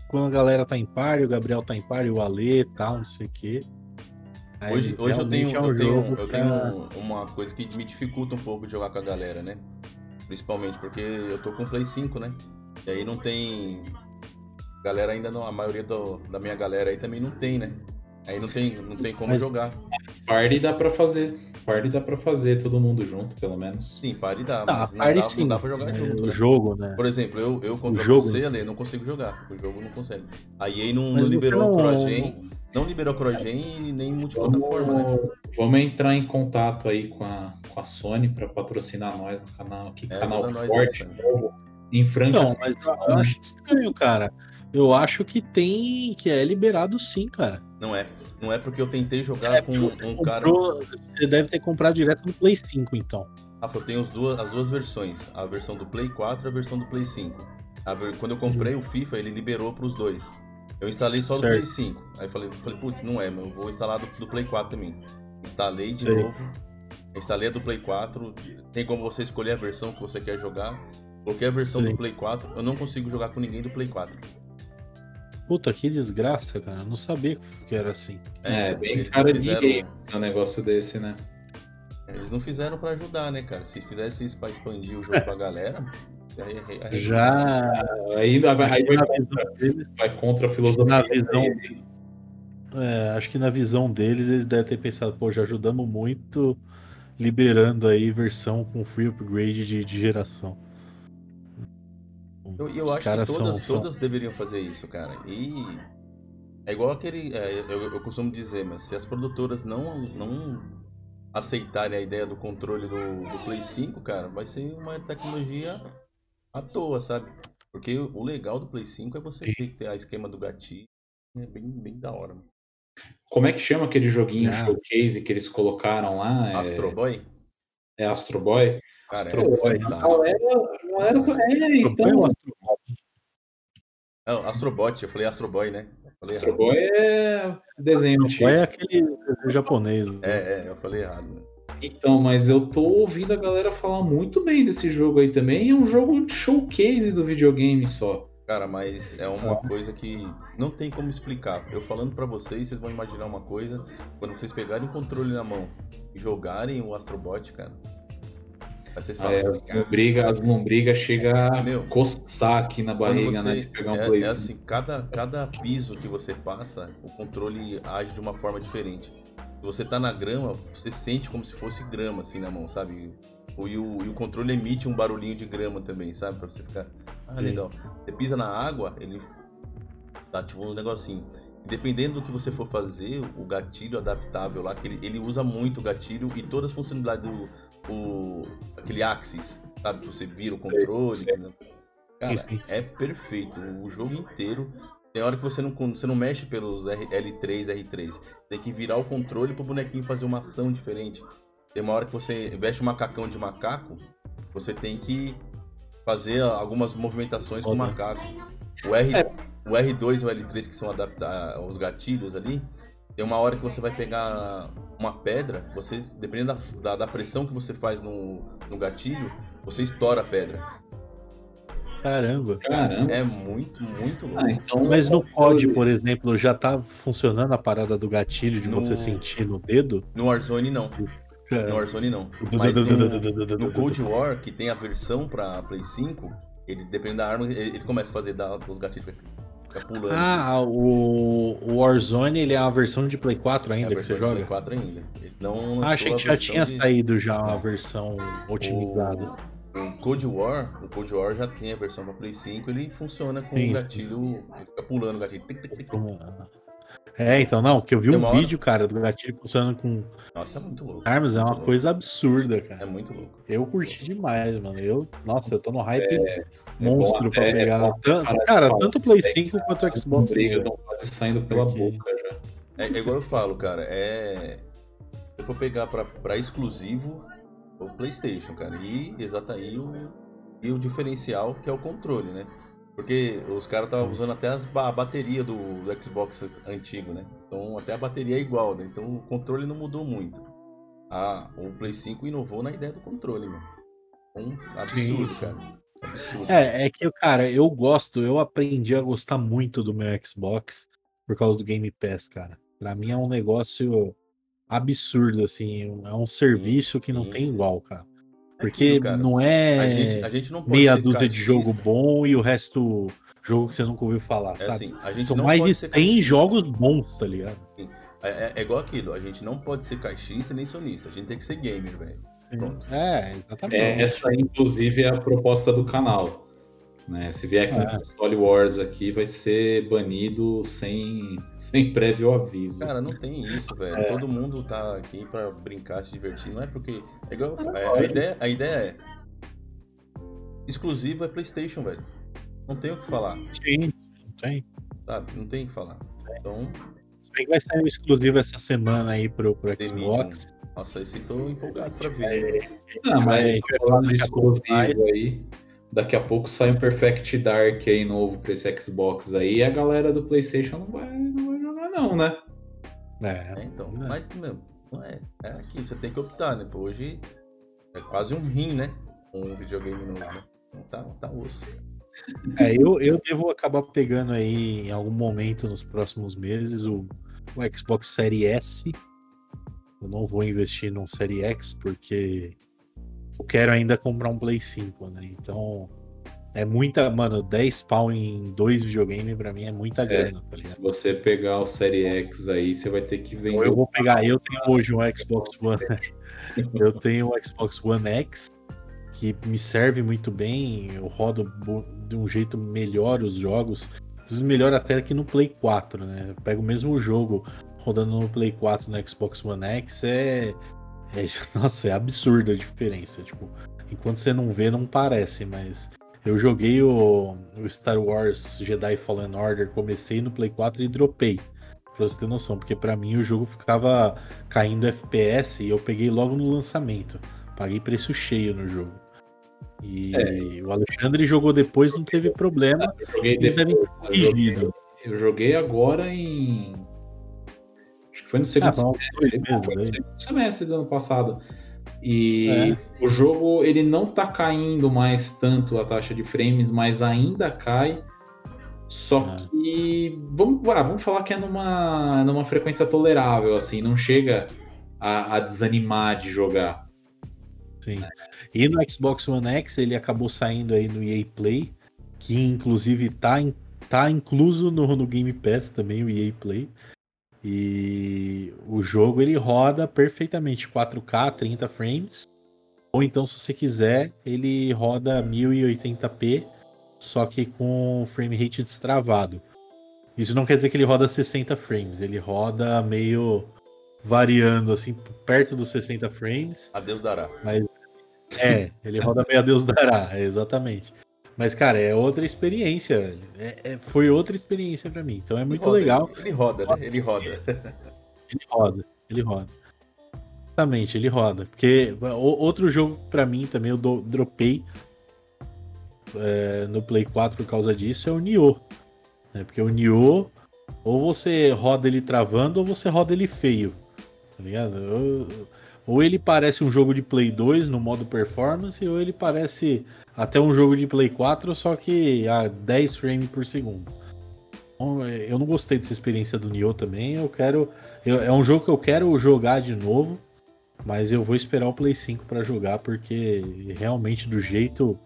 quando a galera tá em par, o Gabriel tá em par, o Ale e tal, não sei o quê. Aí, hoje hoje eu tenho, é um eu, tenho, eu tenho uma coisa que me dificulta um pouco de jogar com a galera, né? Principalmente porque eu tô com o Play 5, né? E aí não tem. Galera ainda não. A maioria do, da minha galera aí também não tem, né? Aí não tem, não tem como Mas, jogar. Party dá pra fazer. Party dá pra fazer todo mundo junto, pelo menos. Sim, party dá, ah, mas não, dá, sim. não dá pra jogar é, junto. O né? jogo, né? Por exemplo, eu, eu contra o jogo, você, Ale, não consigo jogar. O jogo não consegue. A EA não, não liberou não... o CrossGen. Não liberou CrossGen e nem multiplataforma, vamos, né? Vamos entrar em contato aí com a, com a Sony pra patrocinar nós no canal aqui. É, canal forte, novo em Franca. Não, mas eu acho estranho, cara. Eu acho que tem. que é liberado sim, cara. Não é. Não é porque eu tentei jogar é, com um comprou, cara. Você deve ter comprado direto no Play 5, então. Ah, eu tenho as duas, as duas versões. A versão do Play 4 e a versão do Play 5. Ver... Quando eu comprei o FIFA, ele liberou para os dois. Eu instalei só do Play 5. Aí falei, falei putz, não é, mas eu vou instalar do, do Play 4 também. Instalei de Sei. novo. Instalei a do Play 4. Tem como você escolher a versão que você quer jogar. Coloquei a versão do Play 4, eu não consigo jogar com ninguém do Play 4. Puta, que desgraça, cara. Eu não sabia que era assim. É, bem cara fizeram... de um negócio desse, né? Eles não fizeram para ajudar, né, cara? Se fizesse isso pra expandir o jogo pra galera. Aí, aí, Já. Aí, aí vai, contra, deles, vai contra a filosofia. Na visão, é, acho que na visão deles, eles devem ter pensado, pô, já ajudamos muito liberando aí versão com free upgrade de, de geração. Eu, eu acho que todas, são, todas deveriam fazer isso, cara. E é igual aquele. É, eu, eu, costumo dizer, mas se as produtoras não, não aceitarem a ideia do controle do, do Play 5, cara, vai ser uma tecnologia à toa, sabe? Porque o legal do Play 5 é você ter, ter a esquema do gatilho. É bem, bem da hora, mano. Como é que chama aquele joguinho ah. showcase que eles colocaram lá? É... Astro Boy? É Astro Boy? Cara, Astro Boy. Não era, não era, é, então... Não, Astrobot, eu falei Astroboy, né? Falei Astroboy é desenho. Astroboy é aquele japonês. Né? É, é, eu falei errado. Né? Então, mas eu tô ouvindo a galera falar muito bem desse jogo aí também. É um jogo de showcase do videogame só. Cara, mas é uma coisa que não tem como explicar. Eu falando para vocês, vocês vão imaginar uma coisa. Quando vocês pegarem o controle na mão e jogarem o Astrobot, cara, vocês falam, é, as lombrigas, as lombriga chega a coçar aqui na barriga, né, pegar um é, é assim, cada, cada piso que você passa, o controle age de uma forma diferente. Se você tá na grama, você sente como se fosse grama, assim, na mão, sabe? E o, e o controle emite um barulhinho de grama também, sabe? Pra você ficar. Ah, legal. Você pisa na água, ele tá tipo um negocinho. Dependendo do que você for fazer, o gatilho adaptável lá, que ele, ele usa muito o gatilho e todas as funcionalidades do, o aquele axis, sabe? Você vira o controle. Sei, sei. Né? Cara, é perfeito. O jogo inteiro. Tem hora que você não, você não mexe pelos L3, R3. Tem que virar o controle pro bonequinho fazer uma ação diferente. Tem uma hora que você veste um macacão de macaco, você tem que fazer algumas movimentações com o macaco. O, R, é. o R2 e o L3, que são adaptar os gatilhos ali, tem uma hora que você vai pegar uma pedra, você, dependendo da, da, da pressão que você faz no, no gatilho, você estoura a pedra. Caramba. Caramba. É muito, muito louco. Ah, então... Mas no COD, por exemplo, já tá funcionando a parada do gatilho de no... você sentir no dedo? No Warzone não. No Warzone não. Mas no, no Cold War, que tem a versão pra Play 5, ele, dependendo da arma, ele, ele começa a fazer da, os gatilhos. Fica pulando. Ah, assim. o, Warzone ele é uma versão de Play 4 ainda é que você joga? Play 4 ainda. Ele não ah, achei que já tinha de... saído já a versão otimizada. O, o Cold War, o Cold War já tem a versão para Play 5, ele funciona com o gatilho, ele fica pulando o gatilho. Tic, tic, tic, É, então, não, que eu vi Demora. um vídeo, cara, do gatilho funcionando com. Nossa, é muito louco. Armas, é uma louco. coisa absurda, cara. É muito louco. Eu curti demais, mano. Eu, nossa, eu tô no hype é monstro é pra pegar. É tanto, cara, tanto o Play 5 quanto o Xbox. Estão quase saindo pela Porque... boca já. É, é, igual eu falo, cara, é. Se eu for pegar pra, pra exclusivo, o PlayStation, cara. E exatamente o, e o diferencial que é o controle, né? Porque os caras estavam usando até as, a bateria do, do, Xbox antigo, né? Então até a bateria é igual, né? Então o controle não mudou muito. Ah, o Play 5 inovou na ideia do controle, mano. Um absurdo, Sim. cara. É, é que, cara, eu gosto, eu aprendi a gostar muito do meu Xbox por causa do Game Pass, cara. Pra mim é um negócio absurdo, assim. É um serviço que não tem igual, cara. Porque Aquilo, não é a gente, a gente não meia dúzia de jogo bom e o resto jogo que você nunca ouviu falar, é sabe? Assim, São mais de 100 jogos bons, tá ligado? É, é, é, igual aquilo, a gente não pode ser caixista nem sonista, a gente tem que ser gamer, velho. Pronto. É, exatamente. É, essa, inclusive, é a proposta do canal. Né? Se vier aqui é. Console Wars aqui, vai ser banido sem, sem prévio aviso. Cara, não tem isso, velho. É. Todo mundo tá aqui pra brincar, se divertir. Não é porque. É igual, é, a, ideia, a ideia é. Exclusivo é PlayStation, velho. Não tem o que falar. Sim, não tem. Sabe? Não tem o que falar. Então. Se bem que vai sair um exclusivo essa semana aí pro, pro Xbox. Nossa, esse tô empolgado pra ver. É, não, mas a gente vai falar de exclusivo aí. Daqui a pouco sai um Perfect Dark aí novo pra esse Xbox aí e a galera do PlayStation não vai, não vai jogar, não, né? É, é então. É. Mas, meu, não é. É aqui, você tem que optar, né? Pô, hoje é quase um rim, né? Um videogame novo, né? Então tá, tá osso. É, eu, eu devo acabar pegando aí em algum momento nos próximos meses o, o Xbox Series S. Eu não vou investir num Series X porque eu quero ainda comprar um Play 5, né? Então, é muita, mano, 10 pau em dois videogames pra mim é muita é, grana, tá Se você pegar o Série X aí, você vai ter que vender. Ou eu vou pegar, eu tenho hoje um Xbox One. eu tenho o Xbox One X, que me serve muito bem, eu rodo de um jeito melhor os jogos. Melhor até que no Play 4, né? Eu pego o mesmo jogo rodando no Play 4 no Xbox One X, é é, nossa, é absurda a diferença. Tipo, enquanto você não vê, não parece, mas eu joguei o, o, Star Wars Jedi Fallen Order, comecei no Play 4 e dropei. Pra você ter noção, porque para mim o jogo ficava caindo FPS e eu peguei logo no lançamento. Paguei preço cheio no jogo. E é. o Alexandre jogou depois, não teve problema. Eu joguei, depois, eu joguei, eu joguei agora em foi no segundo, ah, semestre, foi no segundo semestre do ano passado. E é. o jogo ele não tá caindo mais tanto a taxa de frames, mas ainda cai. Só é. que vamos, ah, vamos falar que é numa, numa frequência tolerável, assim, não chega a, a desanimar de jogar. Sim. E no Xbox One X ele acabou saindo aí no EA Play, que inclusive tá, tá incluso no, no Game Pass também, o EA Play. E o jogo ele roda perfeitamente 4K, 30 frames. Ou então, se você quiser, ele roda 1080p, só que com frame rate destravado. Isso não quer dizer que ele roda 60 frames, ele roda meio variando assim, perto dos 60 frames. A Deus dará. Mas é, ele roda meio a Deus dará, exatamente. Mas, cara, é outra experiência. É, é, foi outra experiência para mim. Então é muito ele legal. Ele roda, né? Ele roda. Ele roda, ele roda. Exatamente, ele roda. Porque outro jogo para mim também eu do, dropei é, no Play 4 por causa disso é o Nioh. Né? Porque o Nioh, ou você roda ele travando ou você roda ele feio. Tá ligado? Eu, ou ele parece um jogo de Play 2 no modo performance, ou ele parece até um jogo de Play 4, só que a 10 frames por segundo. Então, eu não gostei dessa experiência do Nioh também. Eu quero. Eu, é um jogo que eu quero jogar de novo, mas eu vou esperar o Play 5 para jogar, porque realmente do jeito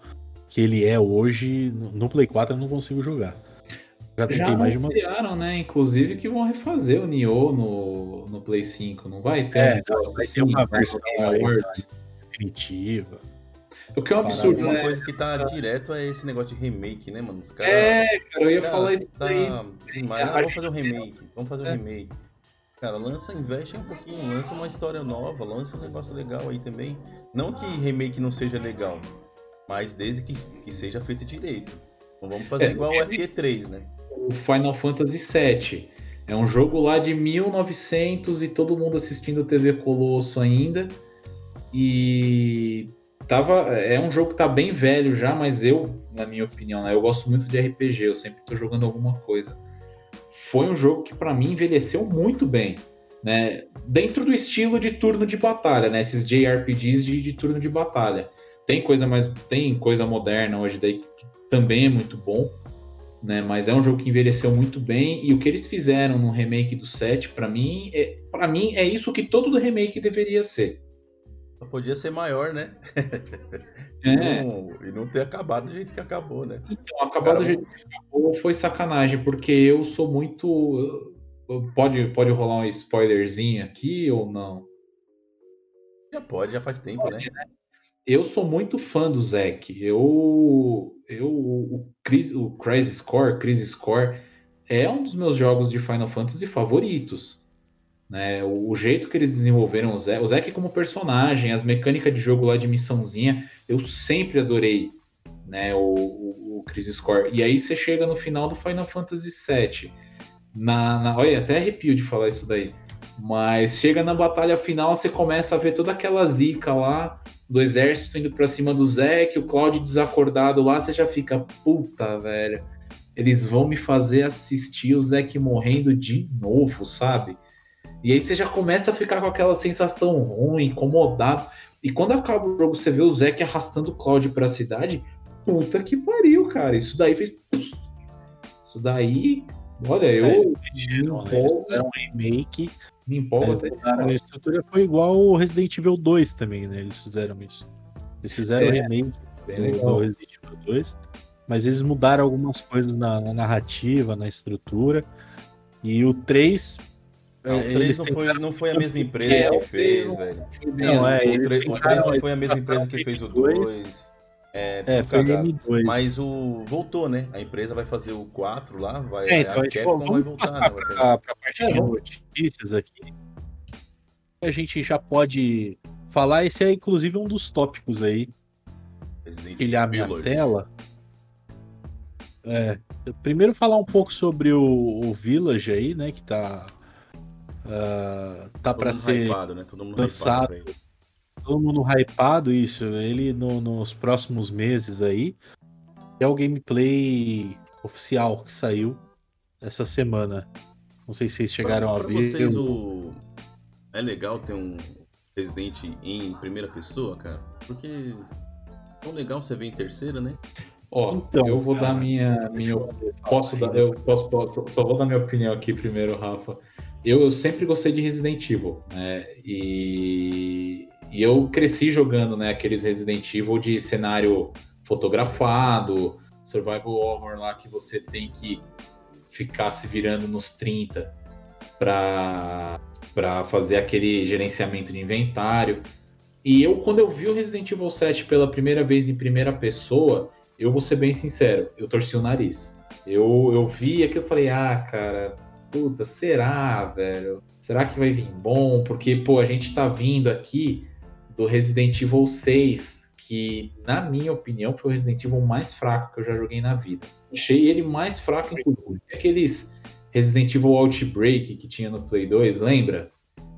que ele é hoje, no Play 4 eu não consigo jogar. Já, Já mais anunciaram, uma... né? Inclusive que vão refazer o Nioh no, no Play 5. Não vai ter, é, um vai ter uma versão definitiva. O que é um absurdo, Uma né? coisa que tá direto é esse negócio de remake, né, mano? Os cara, é, cara, eu ia cara, falar isso tá, aí. Mas, ah, vamos fazer um remake, vamos fazer um é. remake. Cara, lança, investe um pouquinho, lança uma história nova, lança um negócio legal aí também. Não que remake não seja legal, mas desde que, que seja feito direito. Não vamos fazer é, igual o RP3, né? Final Fantasy VII. É um jogo lá de 1900 e todo mundo assistindo TV Colosso ainda. E tava é um jogo que tá bem velho já, mas eu, na minha opinião, né, eu gosto muito de RPG, eu sempre tô jogando alguma coisa foi um jogo que para mim envelheceu muito bem, né? Dentro do estilo de turno de batalha, né? Esses JRPGs de, de turno de batalha. Tem coisa mais, tem coisa moderna hoje daí que também é muito bom, né? Mas é um jogo que envelheceu muito bem e o que eles fizeram no remake do 7, para mim, é, para mim é isso que todo remake deveria ser. Podia ser maior, né? É. Não, e não ter acabado do jeito que acabou, né? Então, acabar do jeito que acabou foi sacanagem, porque eu sou muito. Pode, pode rolar um spoilerzinho aqui ou não? Já pode, já faz tempo, pode, né? né? Eu sou muito fã do Zack. Eu, eu o, Chris, o Crazy Score, Crazy Score, é um dos meus jogos de Final Fantasy favoritos. Né? O, o, jeito que eles desenvolveram o Zack, o Zack como personagem, as mecânicas de jogo lá de missãozinha, eu sempre adorei né, o, o, o Crisis Core. E aí você chega no final do Final Fantasy VII. Na, na, olha, até arrepio de falar isso daí. Mas chega na batalha final, você começa a ver toda aquela zica lá do exército indo pra cima do Zack, o Cloud desacordado lá, você já fica, puta, velho. Eles vão me fazer assistir o Zack morrendo de novo, sabe? E aí você já começa a ficar com aquela sensação ruim, incomodado. E quando acaba o jogo, você vê o Zack arrastando o Cloud pra cidade. Puta que pariu, cara. Isso daí fez. Isso daí. Olha, eu. É, me empolgo, um remake. Me empolga é, até. A estrutura foi igual o Resident Evil 2 também, né? Eles fizeram isso. Eles fizeram o é, remake do, do, Resident Evil 2, mas eles mudaram algumas coisas na, na narrativa, na estrutura. E o 3 não, o 3 não foi, não foi a mesma empresa é, que fez, velho. Não, é, o 3, o 3 não foi a mesma empresa que fez o 2. É, é foi o M2. Mas o voltou, né? A empresa vai fazer o 4 lá, vai, é, então, a Capcom vai voltar, né? Pra, pra parte de notícias aqui. A gente já pode falar, esse é inclusive um dos tópicos aí. Resident a minha tela. É, primeiro falar um pouco sobre o, o Village aí, né, que tá Uh, tá para ser hypado, né? Todo mundo lançado. Todo mundo hypado isso. Ele no, nos próximos meses aí. É o gameplay oficial que saiu essa semana. Não sei se vocês chegaram pra, pra a ver. Vocês, o... É legal ter um Resident em primeira pessoa, cara? Porque é tão legal você ver em terceira, né? Ó, então, eu vou dar minha. minha posso dar. Eu posso, posso, só vou dar minha opinião aqui primeiro, Rafa eu, eu sempre gostei de Resident Evil, né? E, e eu cresci jogando, né? Aqueles Resident Evil de cenário fotografado, survival horror lá que você tem que ficar se virando nos 30 para para fazer aquele gerenciamento de inventário. E eu, quando eu vi o Resident Evil 7 pela primeira vez em primeira pessoa, eu vou ser bem sincero, eu torci o nariz. Eu, eu vi aquilo e falei, ah, cara, puta, será, velho? Será que vai vir bom? Porque, pô, a gente tá vindo aqui do Resident Evil 6, que, na minha opinião, foi o Resident Evil mais fraco que eu já joguei na vida. Achei ele mais fraco, inclusive, aqueles Resident Evil Outbreak que tinha no Play 2, lembra?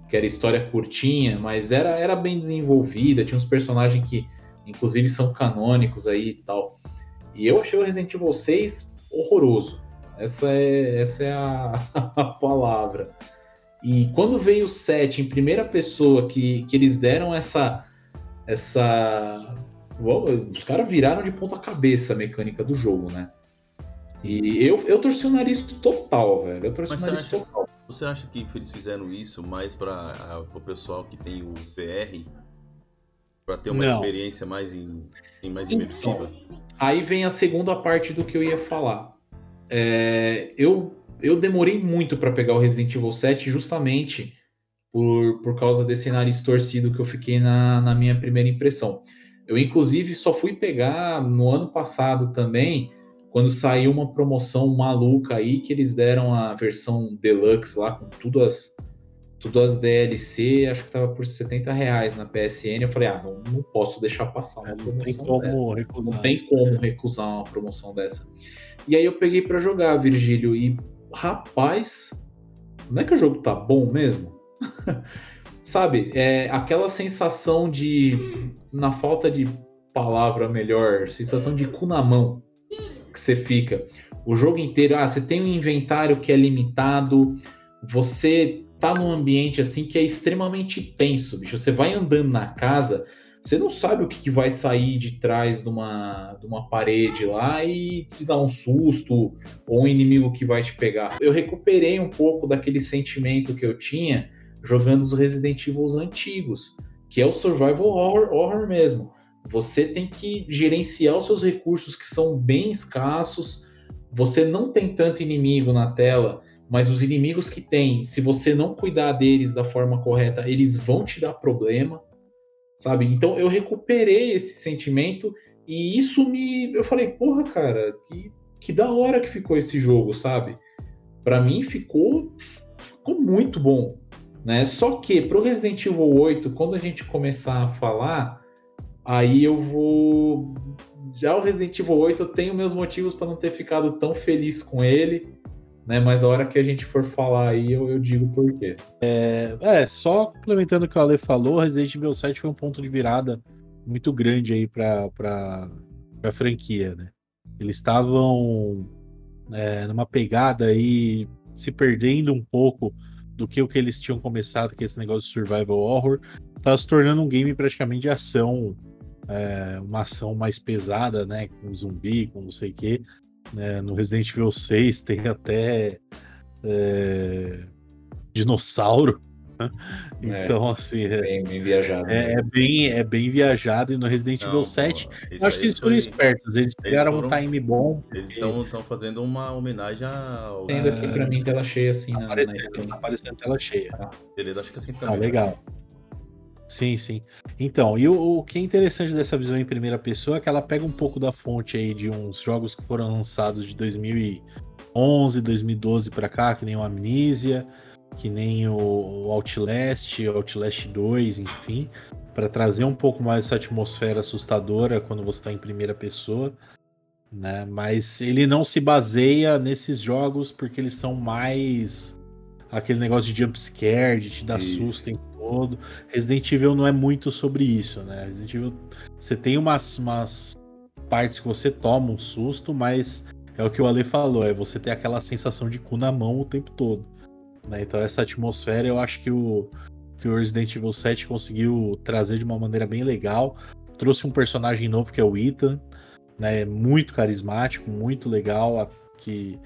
Que era história curtinha, mas era, era bem desenvolvida, tinha uns personagens que, inclusive, são canônicos aí e tal. E eu achei o Resident Evil 6 horroroso. Essa é, essa é a, a palavra. E quando veio o 7 em primeira pessoa, que, que eles deram essa. essa os caras viraram de ponta cabeça a mecânica do jogo, né? E eu, eu torci o nariz total, velho. Eu torci Mas o nariz acha, total. Você acha que eles fizeram isso mais para o pessoal que tem o VR? Para ter uma Não. experiência mais, em, mais imersiva? Então, aí vem a segunda parte do que eu ia falar. É, eu, eu demorei muito para pegar o Resident Evil 7 justamente por, por causa desse nariz torcido que eu fiquei na, na minha primeira impressão. Eu, inclusive, só fui pegar no ano passado também, quando saiu uma promoção maluca aí, que eles deram a versão deluxe lá, com tudo as, tudo as DLC, acho que tava por 70 reais na PSN. Eu falei, ah, não, não posso deixar passar uma promoção. Não tem como dessa. recusar. Não tem como recusar uma promoção dessa. E aí eu peguei para jogar, Virgílio, e rapaz, não é que o jogo tá bom mesmo? Sabe, é aquela sensação de, na falta de palavra melhor, sensação de cu na mão que você fica. O jogo inteiro, ah, você tem um inventário que é limitado, você tá num ambiente assim que é extremamente tenso, bicho. Você vai andando na casa, você não sabe o que, que vai sair de trás de uma, de uma parede lá e te dar um susto ou um inimigo que vai te pegar. Eu recuperei um pouco daquele sentimento que eu tinha jogando os Resident Evil antigos, que é o survival horror, horror mesmo. Você tem que gerenciar os seus recursos que são bem escassos. Você não tem tanto inimigo na tela, mas os inimigos que tem, se você não cuidar deles da forma correta, eles vão te dar problema, sabe? Então eu recuperei esse sentimento e isso me. Eu falei, porra, cara, que, que da hora que ficou esse jogo, sabe? Para mim ficou, ficou muito bom. Né? Só que pro Resident Evil 8, quando a gente começar a falar, aí eu vou. Já o Resident Evil 8 eu tenho meus motivos para não ter ficado tão feliz com ele né? Mas a hora que a gente for falar aí, eu, eu digo por quê. É, é, só complementando o que o Ale falou, Resident Evil 7 foi um ponto de virada muito grande aí para a franquia, né? Eles estavam é, numa pegada aí, se perdendo um pouco do que o que eles tinham começado, que é esse negócio de survival horror, estava se tornando um game praticamente de ação, é, uma ação mais pesada, né? Com zumbi, com não sei o quê. Né? No Resident Evil 6 tem até é, dinossauro. É, então, assim. É bem, bem viajado. É, né? é, bem, é bem viajado. E no Resident Evil 7, eu acho que eles foram espertos. Eles pegaram foram, um time bom. Eles estão porque... fazendo uma homenagem ao. Tendo aqui pra mim tela cheia, assim. Tá aparecendo, na, na... Tá aparecendo tela cheia. Ah, beleza, acho que assim fica ah, legal. Sim, sim. Então, e o, o, que é interessante dessa visão em primeira pessoa é que ela pega um pouco da fonte aí de uns jogos que foram lançados de 2011, 2012 para cá, que nem o Amnesia, que nem o Outlast, Outlast 2, enfim, para trazer um pouco mais essa atmosfera assustadora quando você está em primeira pessoa, né? Mas ele não se baseia nesses jogos porque eles são mais aquele negócio de jump scare, de te dar Isso. susto em todo. Resident Evil não é muito sobre isso, né? Resident Evil, você tem umas, umas partes que você toma um susto, mas é o que o Ale falou, é você ter aquela sensação de cu na mão o tempo todo. Né? Então essa atmosfera eu acho que o, que o Resident Evil 7 conseguiu trazer de uma maneira bem legal. Trouxe um personagem novo que é o Ethan, né? Muito carismático, muito legal, que,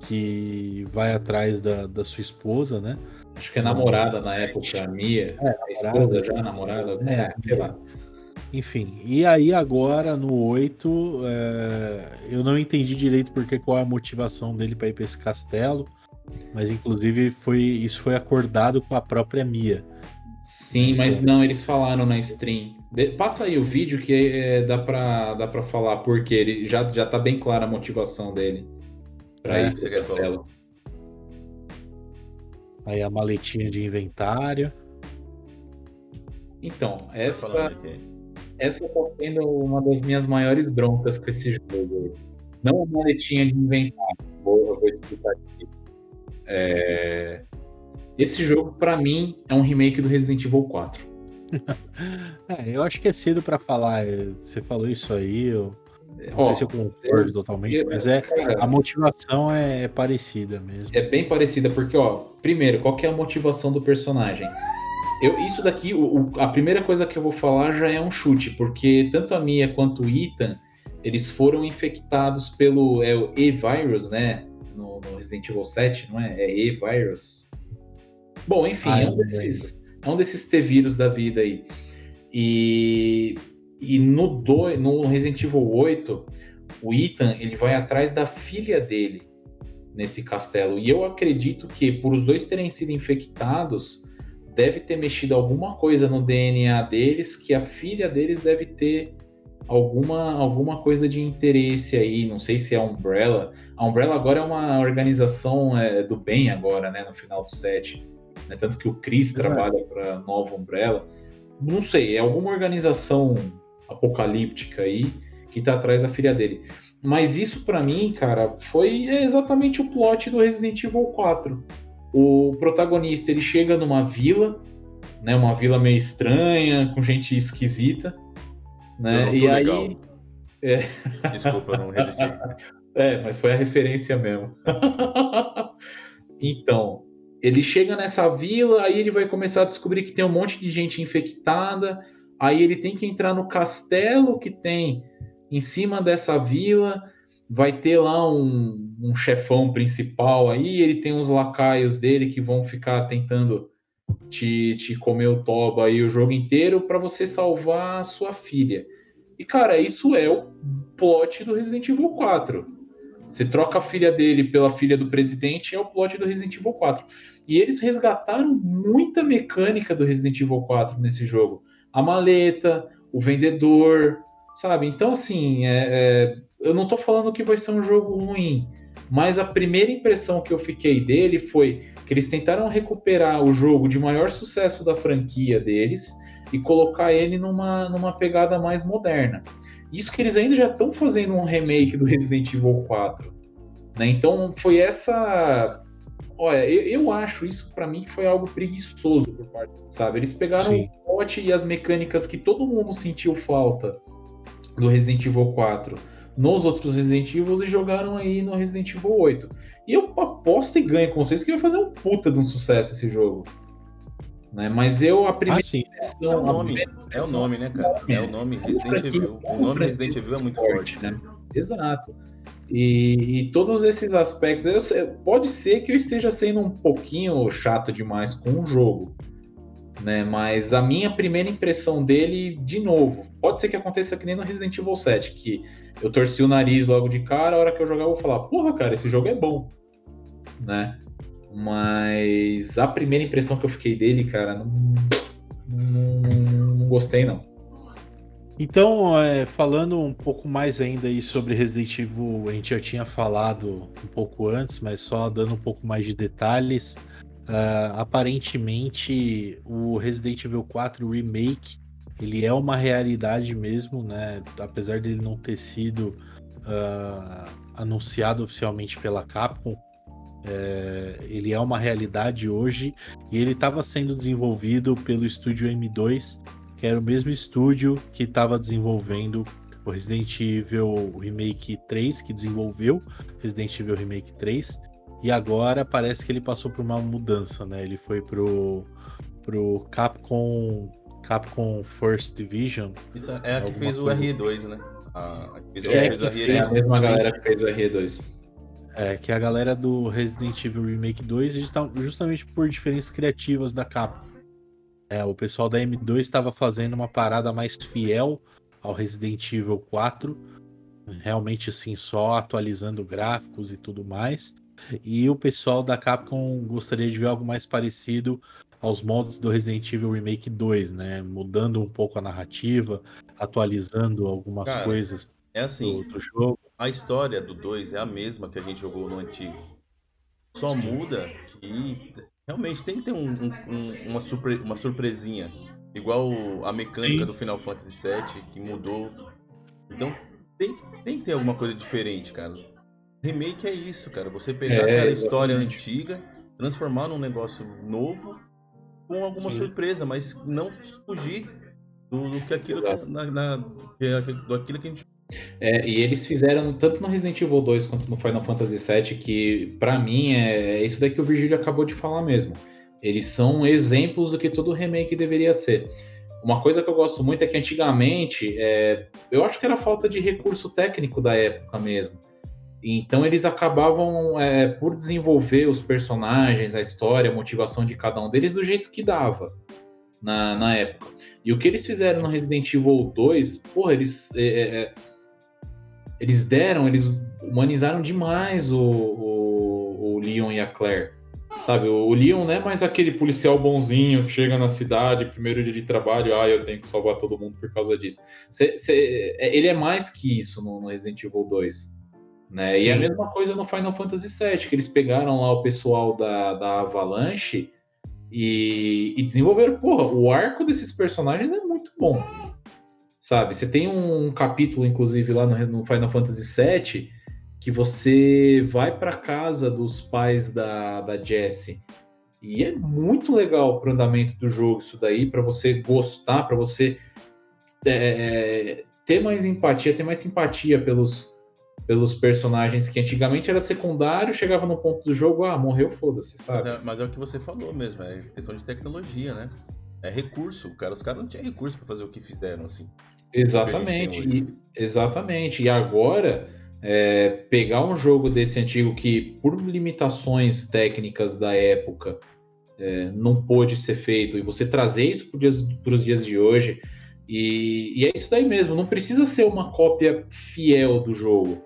que vai atrás da, da sua esposa, né? Acho que é namorada na época, a Mia. É, a esposa já, namorada. É, é, sei lá. Enfim, e aí agora no 8, é, eu não entendi direito porque qual é a motivação dele para ir para esse castelo, mas inclusive foi isso foi acordado com a própria Mia. Sim, mas não, eles falaram na stream. De, passa aí o vídeo que é, dá para dá para falar porque ele já já tá bem clara a motivação dele para é, ir pro castelo. Aí a maletinha de inventário. Então, essa, essa tá sendo uma das minhas maiores broncas com esse jogo. Não a maletinha de inventário, vou, eu vou explicar aqui. É... Esse jogo, para mim, é um remake do Resident Evil 4. é, eu acho que é cedo para falar. Você falou isso aí, eu não sei se eu concordo totalmente, eu, mas é cara, a motivação é, é, parecida mesmo. É bem parecida, porque, ó, primeiro, qual que é a motivação do personagem? Eu, isso daqui, o, o, a primeira coisa que eu vou falar já é um chute, porque tanto a Mia quanto o Ethan, eles foram infectados pelo é E-Virus, né? No, no, Resident Evil 7, não é? É E-Virus. Bom, enfim, ah, é, um desses, é um desses T-Vírus da vida aí. E e no, do, no Resident Evil 8, o Ethan ele vai atrás da filha dele nesse castelo. E eu acredito que, por os dois terem sido infectados, deve ter mexido alguma coisa no DNA deles que a filha deles deve ter alguma, alguma coisa de interesse aí, não sei se é a Umbrella. A Umbrella agora é uma organização é, do bem agora, né, no final do set. Né? Tanto que o Chris Exato. trabalha para Nova Umbrella. Não sei, é alguma organização apocalíptica aí que tá atrás da filha dele. Mas isso para mim, cara, foi exatamente o plot do Resident Evil 4. O protagonista, ele chega numa vila, né, uma vila meio estranha, com gente esquisita, né? e legal. aí é... Desculpa, eu não resisti. É, mas foi a referência mesmo. então, ele chega nessa vila, aí ele vai começar a descobrir que tem um monte de gente infectada, aí ele tem que entrar no castelo que tem em cima dessa vila, vai ter lá um, um chefão principal aí, ele tem uns lacaios dele que vão ficar tentando te, te comer o toba aí o jogo inteiro para você salvar a sua filha. E cara, isso é o plot do Resident Evil 4. Você troca a filha dele pela filha do presidente, é o plot do Resident Evil 4. E eles resgataram muita mecânica do Resident Evil 4 nesse jogo. A maleta, o vendedor, sabe? Então, assim, é, é, eu não tô falando que vai ser um jogo ruim, mas a primeira impressão que eu fiquei dele foi que eles tentaram recuperar o jogo de maior sucesso da franquia deles e colocar ele numa, numa pegada mais moderna. Isso que eles ainda já estão fazendo um remake do Resident Evil 4. Né? Então foi essa. Olha, eu, eu acho isso para mim que foi algo preguiçoso por parte, sabe? Eles pegaram Sim. o pote e as mecânicas que todo mundo sentiu falta do Resident Evil 4 nos outros Resident Evil e jogaram aí no Resident Evil 8. E eu aposto e ganho com vocês que vai fazer um puta de um sucesso esse jogo. Né? Mas eu, a primeira ah, impressão, é o nome, é o nome, né, cara? É o nome Resident Evil. O nome Resident Evil é muito forte, né? Exato. E, e, todos esses aspectos, sei, pode ser que eu esteja sendo um pouquinho chato demais com o jogo, né? Mas a minha primeira impressão dele, de novo, pode ser que aconteça que nem no Resident Evil 7, que eu torci o nariz logo de cara, a hora que eu jogar eu vou falar, porra, cara, esse jogo é bom, né? Mas a primeira impressão que eu fiquei dele, cara, não, não, não gostei, não. Então, é, falando um pouco mais ainda aí sobre Resident Evil, a gente já tinha falado um pouco antes, mas só dando um pouco mais de detalhes. Uh, aparentemente, o Resident Evil 4 Remake ele é uma realidade mesmo, né? Apesar dele não ter sido uh, anunciado oficialmente pela Capcom, é, ele é uma realidade hoje e ele estava sendo desenvolvido pelo estúdio M2, que era o mesmo estúdio que estava desenvolvendo o Resident Evil Remake 3, que desenvolveu Resident Evil Remake 3, e agora parece que ele passou por uma mudança, né? Ele foi pro, pro Capcom Capcom First Division. Isso é a que fez o RE2, assim. né? A, a que fez, é, fez o RE2. É a mesma galera que fez o RE2. É, que é a galera do Resident Evil Remake 2 está justamente por diferenças criativas da Capcom. É, o pessoal da M2 estava fazendo uma parada mais fiel ao Resident Evil 4, realmente assim, só atualizando gráficos e tudo mais. E o pessoal da Capcom gostaria de ver algo mais parecido aos modos do Resident Evil Remake 2, né? Mudando um pouco a narrativa, atualizando algumas Cara, coisas é assim, do, do jogo a história do 2 é a mesma que a gente jogou no antigo. Só muda que realmente tem que ter um, um, uma, surpre, uma surpresinha. Igual a mecânica Sim. do Final Fantasy VII, que mudou. Então tem, tem que ter alguma coisa diferente, cara. Remake é isso, cara. Você pegar é, aquela história antiga, transformar num negócio novo, com alguma Sim. surpresa, mas não fugir do, do que aquilo, na, na, do aquilo que a gente é, e eles fizeram tanto no Resident Evil 2 quanto no Final Fantasy VII que, para mim, é, é isso daí que o Virgílio acabou de falar mesmo. Eles são exemplos do que todo remake deveria ser. Uma coisa que eu gosto muito é que antigamente, é, eu acho que era falta de recurso técnico da época mesmo. Então eles acabavam é, por desenvolver os personagens, a história, a motivação de cada um deles do jeito que dava na, na época. E o que eles fizeram no Resident Evil 2, porra, eles. É, é, é eles deram, eles humanizaram demais o, o, o Leon e a Claire. Sabe, o Leon não é mais aquele policial bonzinho que chega na cidade, primeiro dia de trabalho, ah, eu tenho que salvar todo mundo por causa disso. Cê, cê, é, ele é mais que isso no, no Resident Evil 2. Né? E é a mesma coisa no Final Fantasy VII, que eles pegaram lá o pessoal da, da Avalanche e, e desenvolveram. Porra, o arco desses personagens é muito bom. Sabe? Você tem um, capítulo, inclusive, lá no, Final Fantasy VII, que você vai para casa dos pais da, da Jessie. E é muito legal pro andamento do jogo isso daí, para você gostar, para você é, é, ter mais empatia, ter mais simpatia pelos, pelos personagens que antigamente era secundário, chegava no ponto do jogo, ah, morreu, foda-se, sabe? Mas é, mas é, o que você falou mesmo, é questão de tecnologia, né? É recurso, cara. Os caras não tinham recurso para fazer o que fizeram, assim. Exatamente, e, exatamente. E agora, é, pegar um jogo desse antigo que, por limitações técnicas da época, é, não pôde ser feito, e você trazer isso para os dias de hoje, e, e, é isso daí mesmo, não precisa ser uma cópia fiel do jogo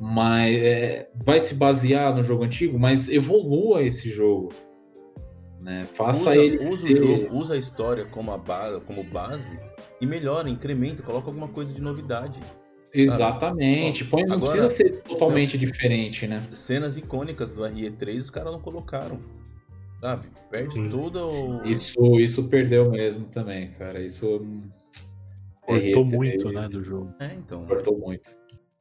mas é, vai se basear no jogo antigo, mas evolua esse jogo. Né? Faça usa, ele. Usa, ser... o jogo, usa a história como, a base, como base e melhora, incrementa, coloca alguma coisa de novidade. Exatamente. Põe, não Agora, precisa ser totalmente não, diferente, né? Cenas icônicas do RE3 os caras não colocaram. Sabe? Perde Sim. tudo o... Isso, isso perdeu mesmo também, cara. Isso. Cortou muito, né, do jogo. É, então. Cortou muito.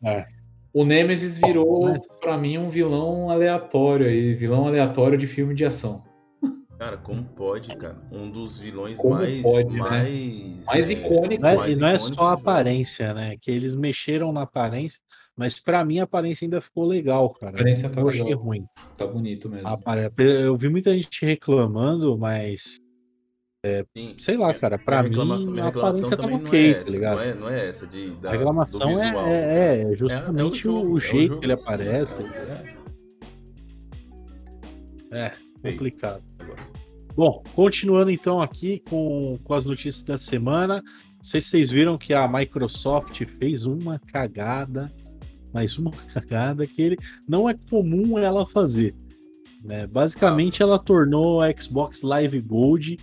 É. O Nemesis virou, para mim, um vilão aleatório aí, vilão aleatório de filme de ação. Cara, como pode, cara? Um dos vilões como mais pode, né? mais, mais é, icônico. Não é, e não é só a aparência, né? Que eles mexeram na aparência, mas para mim a aparência ainda ficou legal, cara. A aparência tá eu legal. achei ruim. Tá bonito mesmo. Eu vi muita gente reclamando, mas é, sei lá, cara, pra mim a aparência tava ok, é tá ligado? Não é, não é essa de. Da, a reclamação visual, é, é, é, justamente é, jogo, o jeito que ele aparece. É, complicado. Bom, continuando então aqui com, com as notícias da semana. Não sei se vocês viram que a Microsoft fez uma cagada, mais uma cagada que ele não é comum ela fazer. Né? Basicamente, ela tornou a Xbox Live Gold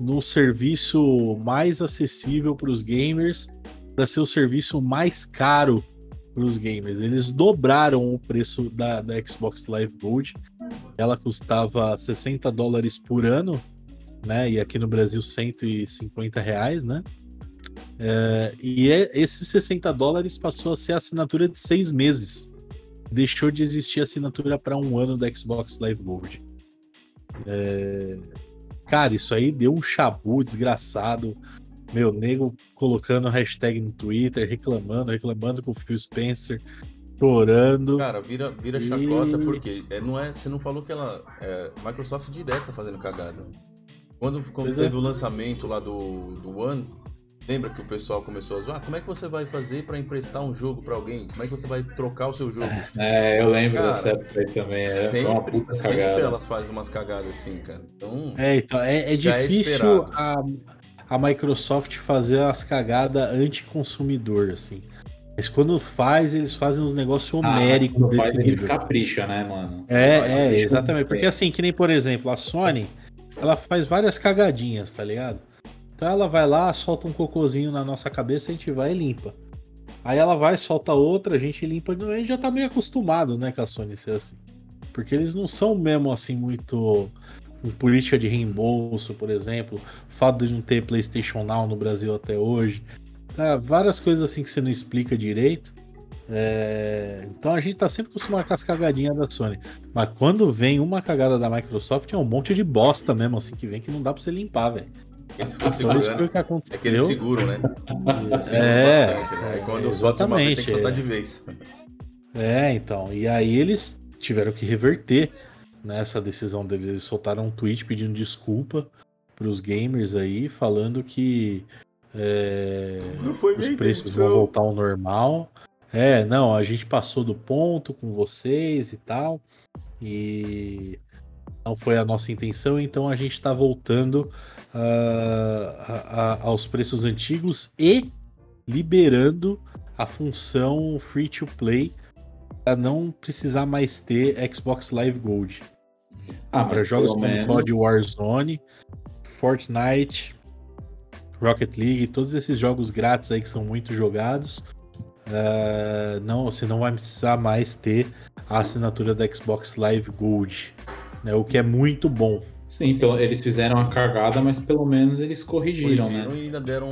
no serviço mais acessível para os gamers, para ser o serviço mais caro para os gamers. Eles dobraram o preço da, da Xbox Live Gold. Ela custava 60 dólares por ano, né? E aqui no Brasil 150 reais, né? É, e é, esses 60 dólares passou a ser a assinatura de seis meses. Deixou de existir assinatura para um ano da Xbox Live Gold. É, Cara, isso aí deu um chabu desgraçado. Meu nego colocando hashtag no Twitter, reclamando, reclamando com o Phil Spencer, chorando. Cara, vira, vira e... chacota porque é, não é, você não falou que ela. É, Microsoft direto tá fazendo cagada. Quando, quando teve é. o lançamento lá do, do One, Lembra que o pessoal começou a zoar? Como é que você vai fazer para emprestar um jogo para alguém? Como é que você vai trocar o seu jogo? É, eu lembro cara, dessa época aí também. É sempre, uma puta sempre cagada. elas fazem umas cagadas assim, cara. Então, é, então é, é, é difícil a, a Microsoft fazer as cagadas anti-consumidor, assim. Mas quando faz, eles fazem uns negócios ah, homéricos ah, desse faz, nível. capricha, né, mano? É, é, exatamente. Porque assim, que nem, por exemplo, a Sony, ela faz várias cagadinhas, tá ligado? Então ela vai lá, solta um cocôzinho na nossa cabeça, a gente vai e limpa. Aí ela vai, solta outra, a gente limpa. A gente já tá meio acostumado, né, com a Sony ser assim. Porque eles não são mesmo assim muito. Política de reembolso, por exemplo. O fato de não ter PlayStation Now no Brasil até hoje. Tá, várias coisas assim que você não explica direito. É... Então a gente tá sempre acostumado com as cagadinhas da Sony. Mas quando vem uma cagada da Microsoft, é um monte de bosta mesmo, assim, que vem que não dá pra você limpar, velho. Eles ficam segurando. Que aconteceu. É que eles seguram, né? Eles é, bastante, né? quando solta uma vez, tem que soltar de vez. É, então. E aí eles tiveram que reverter nessa decisão deles. Eles soltaram um tweet pedindo desculpa para os gamers aí, falando que é, os preços intenção. vão voltar ao normal. É, não, a gente passou do ponto com vocês e tal. E não foi a nossa intenção, então a gente está voltando uh, aos preços antigos e liberando a função free to play para não precisar mais ter Xbox Live Gold. Ah, para jogos como menos... COD Warzone, Fortnite, Rocket League, todos esses jogos grátis aí que são muito jogados, uh, não, você não vai precisar mais ter a assinatura da Xbox Live Gold, né, o que é muito bom. Sim, Sim. eles fizeram a cagada, mas pelo menos eles corrigiram, corrigiram né? E ainda deram,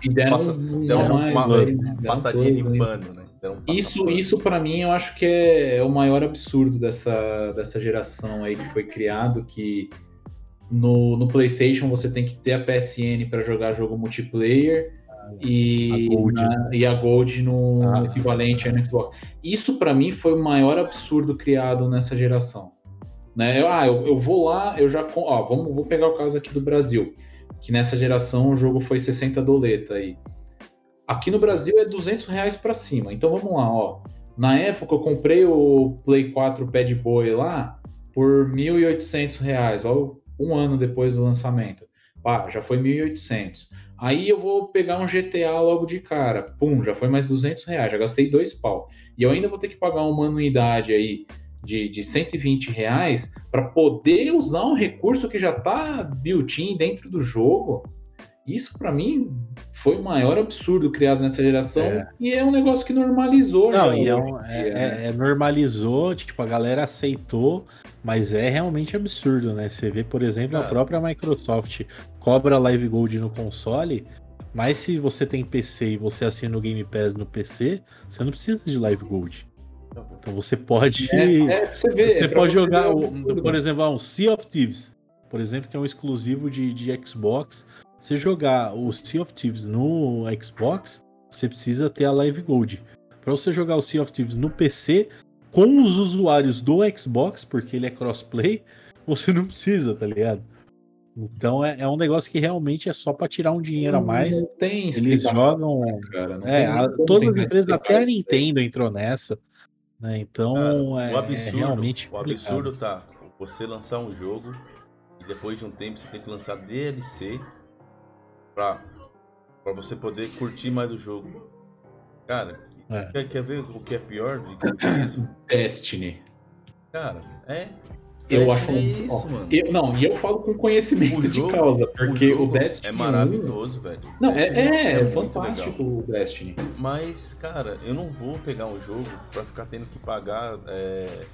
e deram, Passa, deram uma, uma, uma passadinha de pano, né? isso, isso para mim, eu acho que é, é, o maior absurdo dessa, dessa geração aí que foi criado, que no, no PlayStation você tem que ter a PSN para jogar jogo multiplayer e, a Gold, na, e a Gold no ah, equivalente no Xbox. Isso para mim foi o maior absurdo criado nessa geração. Né? Eu, ah, eu, eu vou lá, eu já. Ó, vamos, vou pegar o caso aqui do Brasil, que nessa geração o jogo foi 60 doleta aí. Aqui no Brasil é 200 reais para cima. Então vamos lá, ó. Na época eu comprei o Play 4 Bad Boy lá por 1.800 reais, ó, um ano depois do lançamento. Pá, já foi 1.800. Aí eu vou pegar um GTA logo de cara. Pum, já foi mais 200 reais, já gastei dois pau. E eu ainda vou ter que pagar uma anuidade aí de, de 120 reais para poder usar um recurso que já está built-in dentro do jogo. Isso para mim foi o maior absurdo criado nessa geração é. e é um negócio que normalizou. Não, e é, um, é, é, é, normalizou, tipo, a galera aceitou, mas é realmente absurdo, né? Você vê, por exemplo, a própria Microsoft cobra Live Gold no console, mas se você tem PC e você assina o Game Pass no PC, você não precisa de Live Gold. Então você pode. É, é você, ver, você pode jogar, por exemplo, um Sea of Thieves, por exemplo, que é um exclusivo de, de Xbox você jogar o Sea of Thieves no Xbox, você precisa ter a Live Gold. Para você jogar o Sea of Thieves no PC com os usuários do Xbox, porque ele é crossplay, você não precisa, tá ligado? Então é, é um negócio que realmente é só para tirar um dinheiro a mais. Não tem Eles jogam. Né, cara, não é, a, todas as empresas, até a Nintendo entrou nessa. Né? Então cara, é, o absurdo, é realmente. O absurdo tá você lançar um jogo e depois de um tempo você tem que lançar DLC pra, pra você poder curtir mais o jogo. Cara, é. quer, quer ver o que é pior do que isso? Destiny. Cara, é. Eu acho. É isso, ó, mano. Eu, não, e eu falo com conhecimento jogo, de causa, porque o, o Destiny. É maravilhoso, 1, velho. Não, é, é, é, fantástico legal. o Destiny. Mas, cara, eu não vou pegar um jogo pra ficar tendo que pagar é,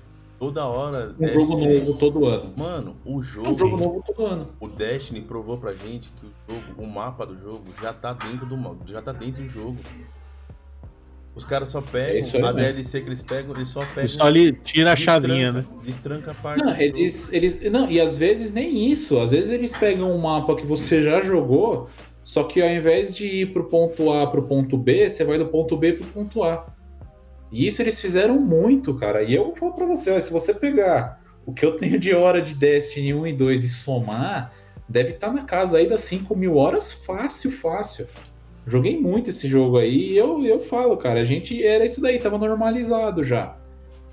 Toda hora. Um jogo ser... novo todo ano. Mano, o jogo. É um jogo novo todo ano. O Destiny provou pra gente que o jogo, o mapa do jogo já tá dentro do já tá dentro do jogo. Os caras só pegam é a. DLC que eles pegam, eles só pegam. Só ali tira a chavinha, né? Destranca a parte. Não, eles, eles, não, e às vezes nem isso. Às vezes eles pegam um mapa que você já jogou, só que ao invés de ir pro ponto A pro ponto B, você vai do ponto B pro ponto A. E isso eles fizeram muito, cara. E eu vou falar pra você, ó, se você pegar o que eu tenho de hora de Destiny 1 e 2 e somar, deve estar tá na casa aí das 5 mil horas fácil, fácil. Joguei muito esse jogo aí e eu, eu falo, cara, a gente era isso daí, tava normalizado já.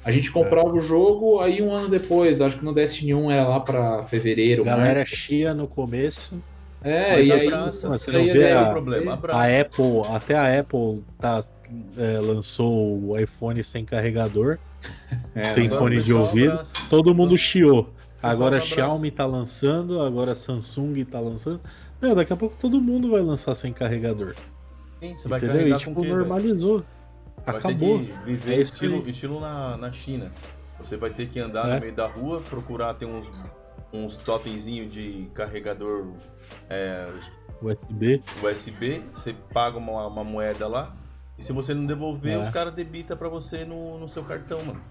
A gente comprava é. o jogo, aí um ano depois, acho que no Destiny 1 era lá para fevereiro. Galera março. chia no começo. É, Mas e aí. Você não vê a, problema, a Apple, até a Apple tá é, lançou o iPhone sem carregador, é, sem fone de ouvido, todo mundo chiou. Agora a Xiaomi tá lançando, agora a Samsung tá lançando. Meu, daqui a pouco todo mundo vai lançar sem carregador. Sim, você vai Entendeu? E, tipo, normalizou. Acabou. viver é estilo, estilo na, na China. Você vai ter que andar é. no meio da rua, procurar ter uns, uns totemzinhos de carregador é, USB. USB, você paga uma, uma moeda lá, e se você não devolver, é. os caras debitam pra você no, no seu cartão, mano.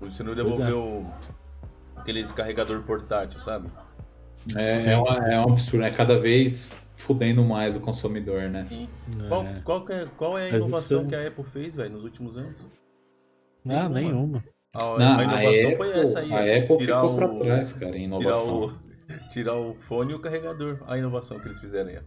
Você não devolveu é. aqueles carregador portátil, sabe? É, é, uma, é um absurdo, é cada vez fudendo mais o consumidor, né? É. Qual, qual, é, qual é a inovação que a Apple fez, velho, nos últimos anos? Ah, nenhuma. A, não, a inovação a Apple, foi essa aí. A Apple tirar ficou o, pra trás, cara, em inovação. Tirar o, tirar o fone e o carregador. A inovação que eles fizeram aí.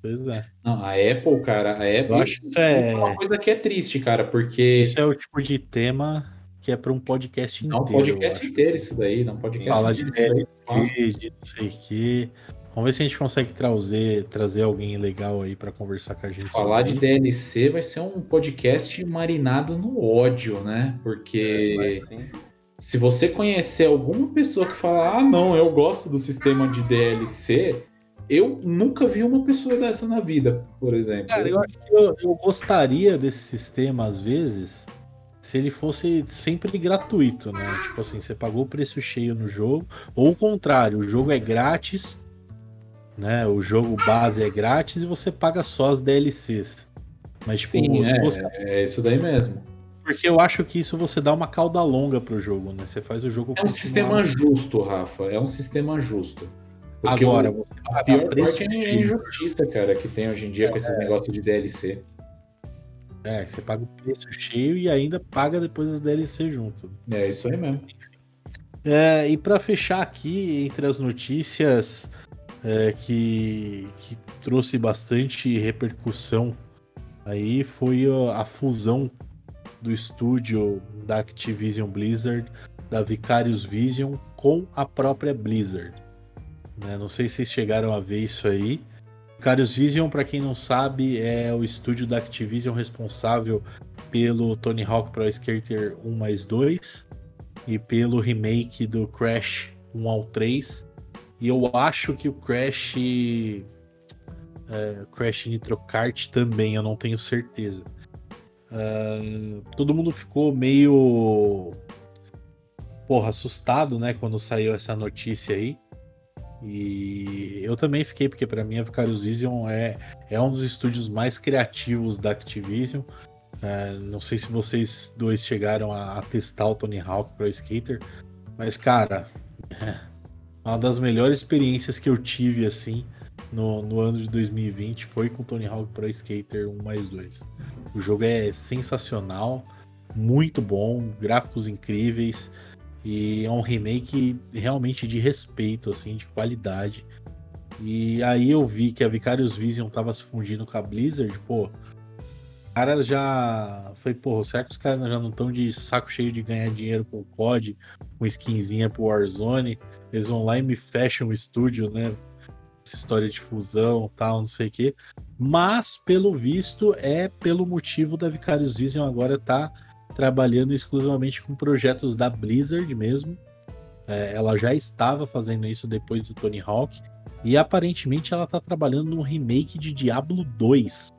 Pois é. Não, a Apple, cara, a Apple Eu acho que é... é uma coisa que é triste, cara, porque. Isso é o tipo de tema que é para um podcast inteiro. Não, um podcast inteiro isso daí, não podcast Falar de DLC, de não sei o quê. Vamos ver se a gente consegue trazer, trazer alguém legal aí para conversar com a gente. Falar de DLC vai ser um podcast marinado no ódio, né? Porque se você conhecer alguma pessoa que fala, ah, não, eu gosto do sistema de DLC, eu nunca vi uma pessoa dessa na vida, por exemplo. Cara, eu acho que eu, eu gostaria desse sistema, às vezes, se ele fosse sempre gratuito, né? Tipo assim, você pagou o preço cheio no jogo, ou o contrário, o jogo é grátis, né? O jogo base é grátis e você paga só as DLCs. Mas, tipo, Sim, é, você... é isso daí mesmo. Porque eu acho que isso você dá uma cauda longa pro jogo, né? Você faz o jogo. É um sistema justo, Rafa. É um sistema justo. Porque Agora, o, a pior parte é a injustiça, cara, que tem hoje em dia é, com esses é. negócios de DLC. É, você paga o preço cheio e ainda paga depois as DLC junto. É isso aí mesmo. É, e para fechar aqui, entre as notícias é, que, que trouxe bastante repercussão aí, foi a fusão do estúdio da Activision Blizzard, da Vicarious Vision, com a própria Blizzard. Né? Não sei se vocês chegaram a ver isso aí. Vicarious Vision, para quem não sabe, é o estúdio da Activision responsável pelo Tony Hawk Pro Skater 1 mais 2 e pelo remake do Crash 1 ao 3. E eu acho que o Crash. É, Crash Nitro Kart também, eu não tenho certeza. Uh, todo mundo ficou meio porra, assustado, né, quando saiu essa notícia aí. E eu também fiquei, porque para mim a Vicarious Vision é, é um dos estúdios mais criativos da Activision. É, não sei se vocês dois chegaram a, a, testar o Tony Hawk Pro Skater, mas cara, uma das melhores experiências que eu tive assim no, no ano de 2020 foi com Tony Hawk Pro Skater 1 mais 2. O jogo é sensacional, muito bom, gráficos incríveis e é um remake realmente de respeito, assim, de qualidade. E aí eu vi que a Vicarious Vision tava se fundindo com a Blizzard, pô. Cara já foi, pô, será que os caras já não estão de saco cheio de ganhar dinheiro com o COD, com skinzinha pro Warzone? Eles vão lá e me fecham o estúdio, né? essa história de fusão tal, não sei o quê. Mas, pelo visto, é pelo motivo da Vicarious Vision agora tá trabalhando exclusivamente com projetos da Blizzard mesmo. É, ela já estava fazendo isso depois do Tony Hawk. E aparentemente ela tá trabalhando no remake de Diablo 2.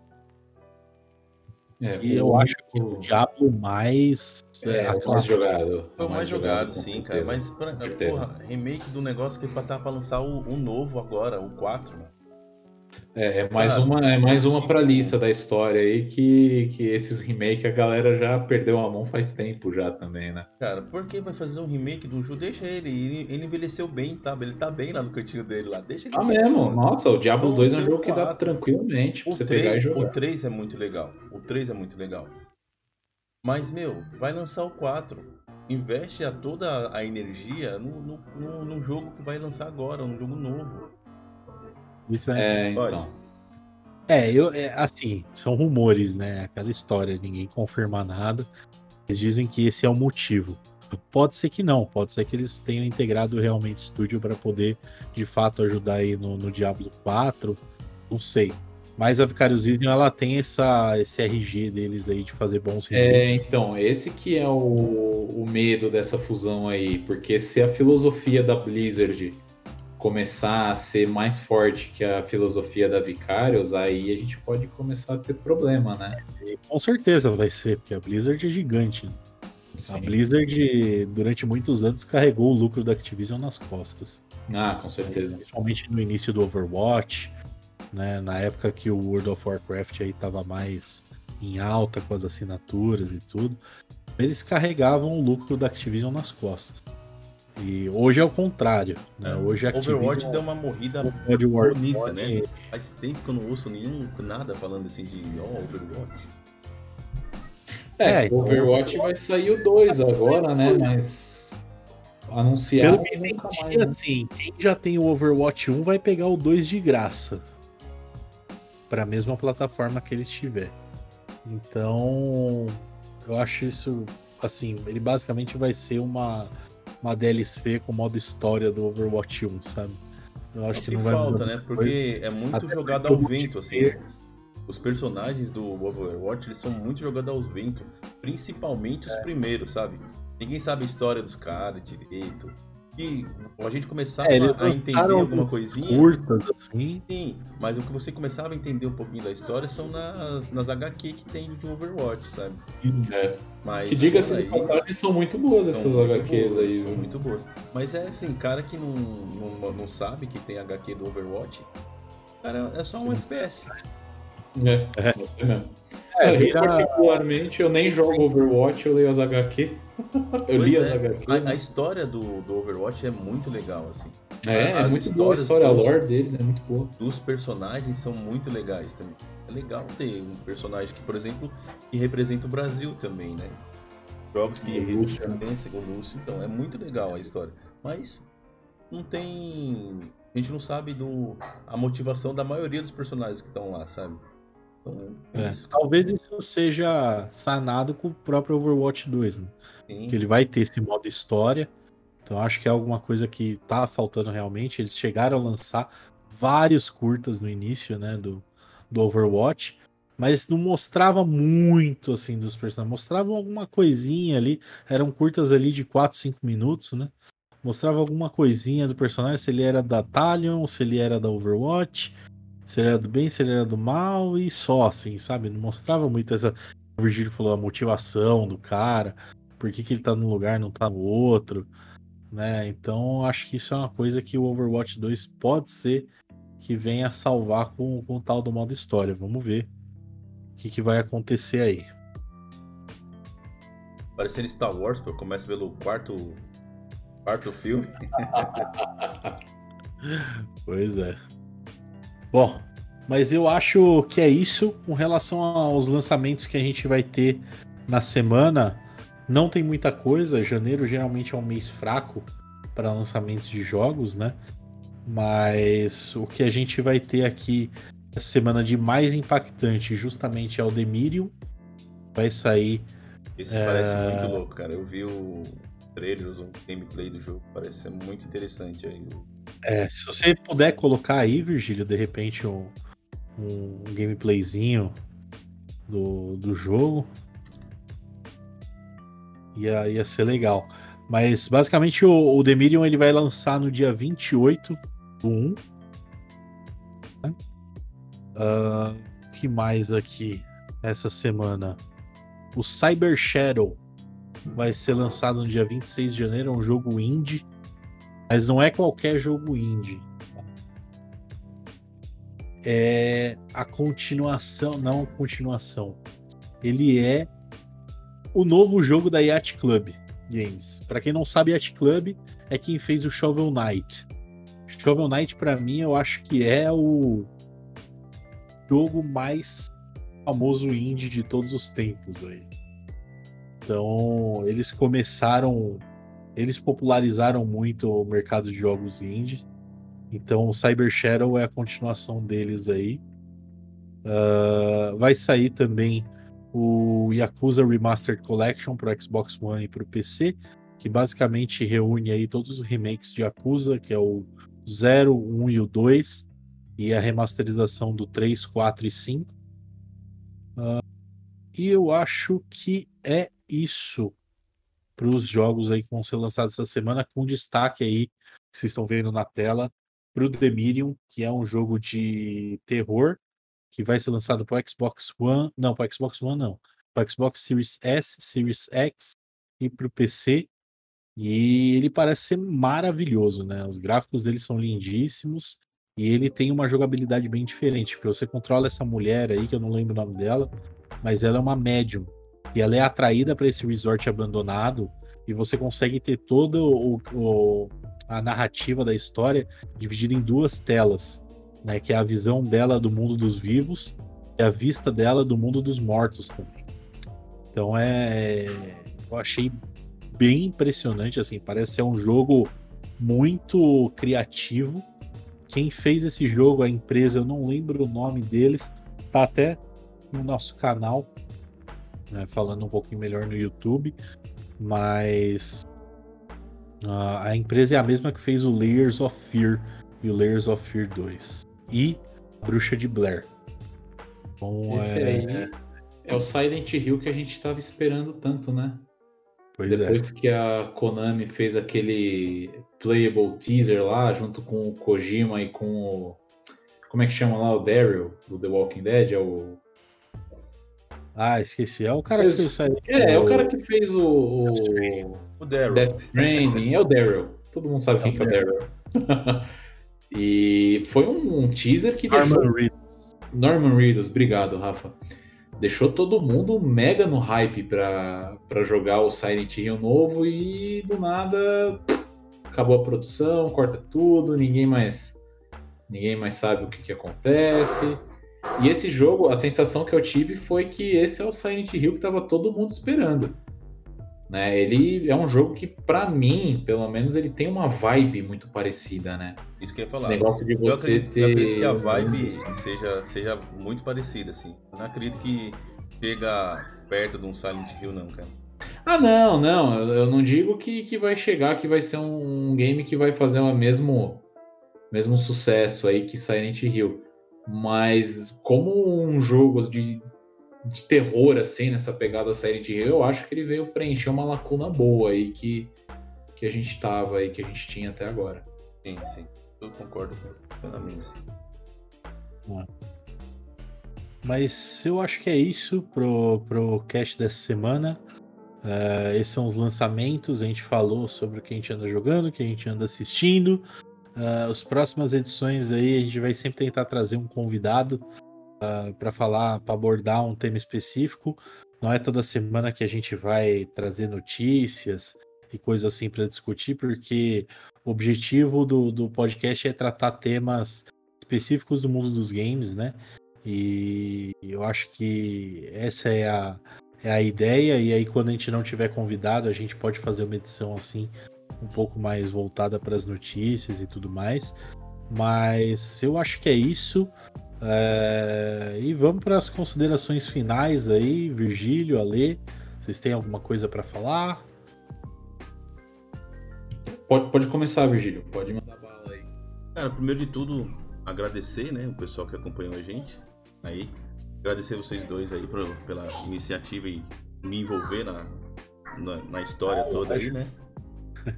É, e eu acho que o Diablo mais. É, é o mais jogado. É o mais jogado, sim, cara. Mas, pra, porra, remake do negócio que tá pra lançar o, o novo agora, o 4, né? É, é mais uma, é mais uma pra lista da história aí que, que esses remake a galera já perdeu a mão faz tempo já também, né? Cara, por que vai fazer um remake do jogo? Deixa ele, ele, ele envelheceu bem, tá? Ele tá bem lá no cantinho dele lá. Deixa ele. Ah, mesmo? Nossa, o Diablo 2 é um jogo que dá tranquilamente pra o você 3, pegar e jogar. O 3 é muito legal. O 3 é muito legal. Mas, meu, vai lançar o 4. Investe a toda a energia no, no, no, no jogo que vai lançar agora, um jogo novo. Isso é, é então. É, eu, é, assim, são rumores, né? Aquela história, ninguém confirma nada. Eles dizem que esse é o motivo. Pode ser que não, pode ser que eles tenham integrado realmente o estúdio para poder, de fato, ajudar aí no, no Diablo 4. Não sei. Mas a Vicarious Vision, ela tem essa, esse RG deles aí de fazer bons remakes. É, então, esse que é o, o medo dessa fusão aí. Porque se a filosofia da Blizzard começar a ser mais forte que a filosofia da Vicarious, aí a gente pode começar a ter problema, né? Com certeza vai ser, porque a Blizzard é gigante. Sim. A Blizzard, durante muitos anos, carregou o lucro da Activision nas costas. Ah, com certeza. Principalmente no início do Overwatch, né? Na época que o World of Warcraft aí tava mais em alta com as assinaturas e tudo. Eles carregavam o lucro da Activision nas costas. E hoje é o contrário, né? Hoje a Overwatch deu uma morrida bonita, né? Faz tempo que eu não ouço nenhum nada falando assim de oh, Overwatch. É, é Overwatch vai sair o 2 agora, né? Mas anunciado. Pelo que entendi, né? assim, quem já tem o Overwatch 1 vai pegar o 2 de graça. Para a mesma plataforma que ele estiver. Então, eu acho isso assim, ele basicamente vai ser uma uma DLC com modo história do Overwatch 1, sabe? Eu acho é que, que, não vai falta, né? Porque é muito Até jogado ao vento, assim. Os personagens do Overwatch, eles são muito jogados ao vento, principalmente os é. primeiros, sabe? Ninguém sabe a história dos caras direito que a gente começava é, a entender alguma coisinha. Curtas, assim. Sim, mas o que você começava a entender um pouquinho da história são nas, nas HQ que tem de Overwatch, sabe? É. Mas, que diga-se de passagem, são muito boas essas muito HQs boas, aí. São muito boas. Mas é assim, cara que não, não, não sabe que tem HQ do Overwatch, cara, é só um FPS. É, é, é mesmo. É, vira... particularmente, eu nem jogo Overwatch, eu leio as HQ. eu li as é. HQ. A, a, história do, do Overwatch é muito legal, assim. É, é muito boa a história, a lore deles é muito boa. Dos personagens são muito legais também. É legal ter um personagem que, por exemplo, que representa o Brasil também, né? Jogos que representam o Lúcio, então é muito legal a história. Mas não tem. A gente não sabe do a motivação da maioria dos personagens que estão lá, sabe? É, talvez isso seja sanado com o próprio Overwatch 2, né? Que ele vai ter esse modo história. Então acho que é alguma coisa que tá faltando realmente. Eles chegaram a lançar vários curtas no início, né, do, do Overwatch, mas não mostrava muito assim dos personagens. Mostravam alguma coisinha ali, eram curtas ali de 4, 5 minutos, né? Mostrava alguma coisinha do personagem, se ele era da Talion, se ele era da Overwatch, se ele era do bem, se ele era do mal e só, assim, sabe? Não mostrava muito essa. O Virgílio falou a motivação do cara, por que, que ele tá num lugar não tá no outro, né? Então acho que isso é uma coisa que o Overwatch 2 pode ser que venha salvar com, com o tal do modo história. Vamos ver o que, que vai acontecer aí. Parecendo Star Wars, pô, começa pelo quarto, quarto filme. pois é. Bom, mas eu acho que é isso com relação aos lançamentos que a gente vai ter na semana. Não tem muita coisa, janeiro geralmente é um mês fraco para lançamentos de jogos, né? Mas o que a gente vai ter aqui essa semana de mais impactante justamente é o Demirium. Vai sair. Esse é... parece muito louco, cara. Eu vi o trailer, o gameplay do jogo, parece ser muito interessante aí. É, se você puder colocar aí, Virgílio, de repente um, um gameplayzinho do, do jogo, ia, ia ser legal. Mas basicamente o, o ele vai lançar no dia 28 do 1. Né? Uh, que mais aqui essa semana? O Cyber Shadow vai ser lançado no dia 26 de janeiro, é um jogo indie mas não é qualquer jogo indie. É a continuação, não a continuação. Ele é o novo jogo da Yacht Club Games. Para quem não sabe, Yacht Club é quem fez o Shovel Knight. Shovel Knight para mim eu acho que é o jogo mais famoso indie de todos os tempos aí. Então, eles começaram eles popularizaram muito o mercado de jogos indie. Então, o Cyber Shadow é a continuação deles aí. Uh, vai sair também o Yakuza Remastered Collection para Xbox One e para o PC, que basicamente reúne aí todos os remakes de Yakuza, que é o 0, 1 e o 2, e a remasterização do 3, 4 e 5. Uh, ah, e eu acho que é isso para os jogos aí que vão ser lançados essa semana, com destaque aí, que vocês estão vendo na tela, para o Demirium, que é um jogo de terror, que vai ser lançado para Xbox One, não, para Xbox One não, para Xbox Series S, Series X e para o PC. E ele parece ser maravilhoso, né? Os gráficos dele são lindíssimos e ele tem uma jogabilidade bem diferente, porque você controla essa mulher aí, que eu não lembro o nome dela, mas ela é uma médium e ela é atraída para esse resort abandonado e você consegue ter toda o, o, a narrativa da história dividida em duas telas, né? Que é a visão dela do mundo dos vivos e a vista dela do mundo dos mortos também. Então é, eu achei bem impressionante, assim, parece ser um jogo muito criativo. Quem fez esse jogo, a empresa, eu não lembro o nome deles, tá até no nosso canal, né, falando um pouquinho melhor no YouTube, mas uh, a empresa é a mesma que fez o Layers of Fear e o Layers of Fear 2 e Bruxa de Blair. Bom, Esse é... aí é o Silent Hill que a gente estava esperando tanto, né? Pois Depois é. que a Konami fez aquele playable teaser lá, junto com o Kojima e com o. Como é que chama lá? O Daryl, do The Walking Dead? É o. Ah, esqueci. É o cara que fez. É, é o cara que fez o. O, o Daryl. Death Stranding. É o Daryl. Todo mundo sabe é quem que é o Daryl. e foi um, um, teaser que Norman deixou. Reedus. Norman Reedus, obrigado, Rafa deixou todo mundo mega no hype pra, pra jogar o Silent Hill novo e do nada acabou a produção, corta tudo, ninguém mais ninguém mais sabe o que, que acontece. E esse jogo, a sensação que eu tive foi que esse é o Silent Hill que estava todo mundo esperando. Né? Ele é um jogo que, para mim, pelo menos, ele tem uma vibe muito parecida, né? Isso que eu ia falar. Esse negócio de você eu acredito, ter. Eu acredito que a vibe seja, seja muito parecida, assim. Eu não acredito que chega perto de um Silent Hill, não, cara. Ah, não, não. Eu, não digo que, que vai chegar, que vai ser um, um game que vai fazer o mesmo, mesmo sucesso aí que Silent Hill. Mas como um jogo de de terror, assim, nessa pegada Silent Hill, eu acho que ele veio preencher uma lacuna boa aí que, que a gente tava aí, que a gente tinha até agora. Sim, sim. Eu concordo com você plenamente, sim. Mas eu acho que é isso pro, pro cast dessa semana. Uh, esses são os lançamentos. A gente falou sobre o que a gente anda jogando, o que a gente anda assistindo. Uh, as próximas edições aí a gente vai sempre tentar trazer um convidado uh, para falar, para abordar um tema específico. Não é toda semana que a gente vai trazer notícias e coisas assim para discutir, porque o objetivo do, do podcast é tratar temas específicos do mundo dos games, né? E eu acho que essa é a, é a ideia. E aí, quando a gente não tiver convidado, a gente pode fazer uma edição assim, um pouco mais voltada para as notícias e tudo mais. Mas eu acho que é isso. É, e vamos para as considerações finais aí, Virgílio, Alê. Vocês têm alguma coisa para falar? Pode, pode começar, Virgílio. Pode mandar bala aí. Cara, primeiro de tudo, agradecer, né, o pessoal que acompanhou a gente aí. Agradecer vocês dois aí pra, pela iniciativa e me envolver na, na, na história toda aí, né?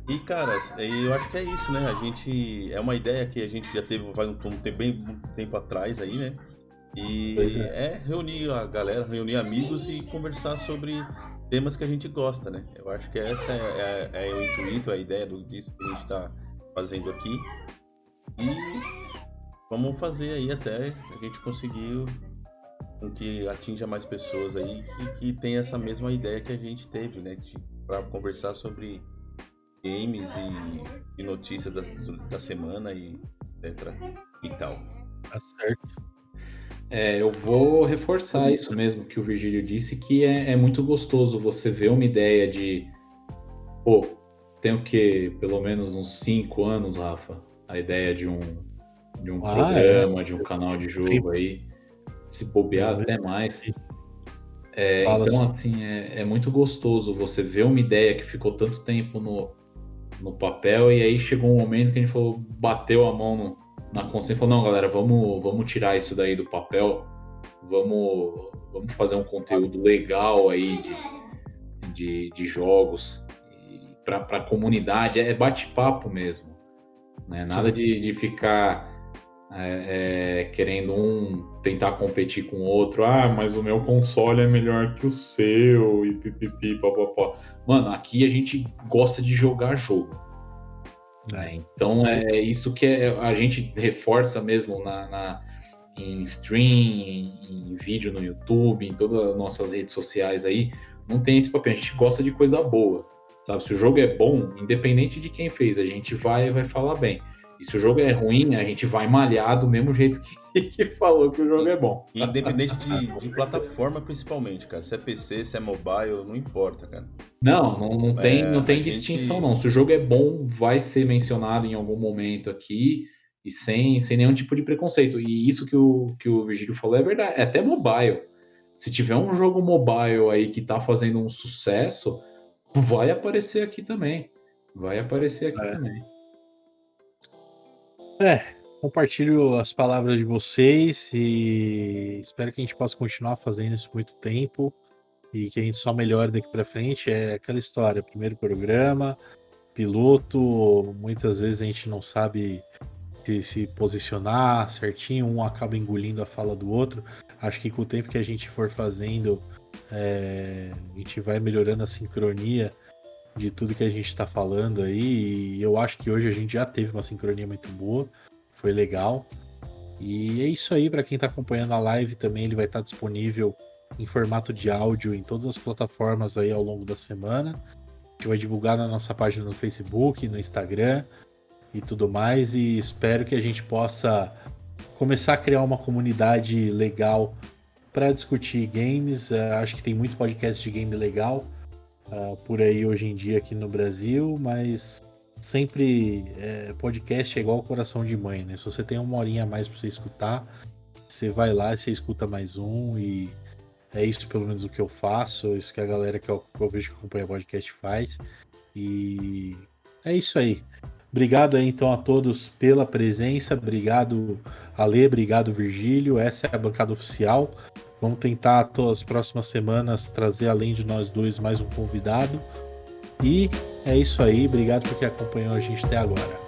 E, cara, eu acho que é isso, né? A gente. É uma ideia que a gente já teve faz um, tempo, bem um tempo atrás aí, né? E é. é. reunir a galera, reunir amigos e conversar sobre temas que a gente gosta, né? Eu acho que essa é, é, é o intuito, a ideia do, disso que a gente está fazendo aqui. E vamos fazer aí até a gente conseguir com que atinja mais pessoas aí que, que tem essa mesma ideia que a gente teve, né? Para conversar sobre games e, e notícias da, da semana e etc. e tal. Tá certo. É, eu vou reforçar isso mesmo que o Virgílio disse, que é, é muito gostoso você ver uma ideia de. Pô, tem o que? Pelo menos uns 5 anos, Rafa, a ideia de um, de um ah, programa, é. de um canal de jogo aí. Se bobear até mais. É, então, assim, assim é, é, muito gostoso você ver uma ideia que ficou tanto tempo no, no papel, e aí chegou um momento que a gente falou, bateu a mão no, na consciência e falou, não, galera, vamos, vamos tirar isso daí do papel, vamos, vamos fazer um conteúdo legal aí de, de, de jogos para a comunidade, é bate-papo mesmo, né? Nada de, de ficar é, é, querendo um tentar competir com o outro. Ah, mas o meu console é melhor que o seu e pipipi, papapá. Mano, aqui a gente gosta de jogar jogo. Né? Então é isso que é, a gente reforça mesmo na, na em stream, em, em, vídeo no YouTube, em todas as nossas redes sociais aí. Não tem esse papel. A gente gosta de coisa boa. Sabe? Se o jogo é bom, independente de quem fez, a gente vai vai falar bem. E se o jogo é ruim, a gente vai malhar do mesmo jeito que, que falou que o jogo é bom. Independente de, de, plataforma, principalmente, cara. Se é PC, se é mobile, não importa, cara. Não, não, não tem, é, não tem distinção, gente... não. Se o jogo é bom, vai ser mencionado em algum momento aqui e sem, sem nenhum tipo de preconceito. E isso que o, que o Virgílio falou é verdade. É até mobile. Se tiver um jogo mobile aí que tá fazendo um sucesso, vai aparecer aqui também. Vai aparecer aqui é. também. É, compartilho as palavras de vocês e espero que a gente possa continuar fazendo isso muito tempo. e que a gente só melhore daqui para frente. É aquela história: primeiro programa, piloto, muitas vezes a gente não sabe se, se posicionar certinho, um acaba engolindo a fala do outro. Acho que com o tempo que a gente for fazendo, é, a gente vai melhorando a sincronia de tudo que a gente está falando aí. E eu acho que hoje a gente já teve uma sincronia muito boa, foi legal. E é isso aí, para quem está acompanhando a live também, ele vai estar tá disponível em formato de áudio em todas as plataformas aí ao longo da semana. A gente vai divulgar na nossa página no Facebook, no Instagram e tudo mais. E espero que a gente possa começar a criar uma comunidade legal para discutir games. Uh, acho que tem muito podcast de game legal uh, por aí hoje em dia aqui no Brasil, mas sempre é, podcast é igual coração de mãe, né? Se você tem uma horinha a mais para você escutar, você vai lá e você escuta mais um e é isso pelo menos o que eu faço, é isso que a galera que eu, que eu vejo que acompanha podcast faz. E é isso aí. Obrigado aí então a todos pela presença, obrigado Ale, obrigado Virgílio, essa é a bancada oficial. Vamos tentar as próximas semanas trazer além de nós dois mais um convidado. E é isso aí, obrigado por quem acompanhou a gente até agora.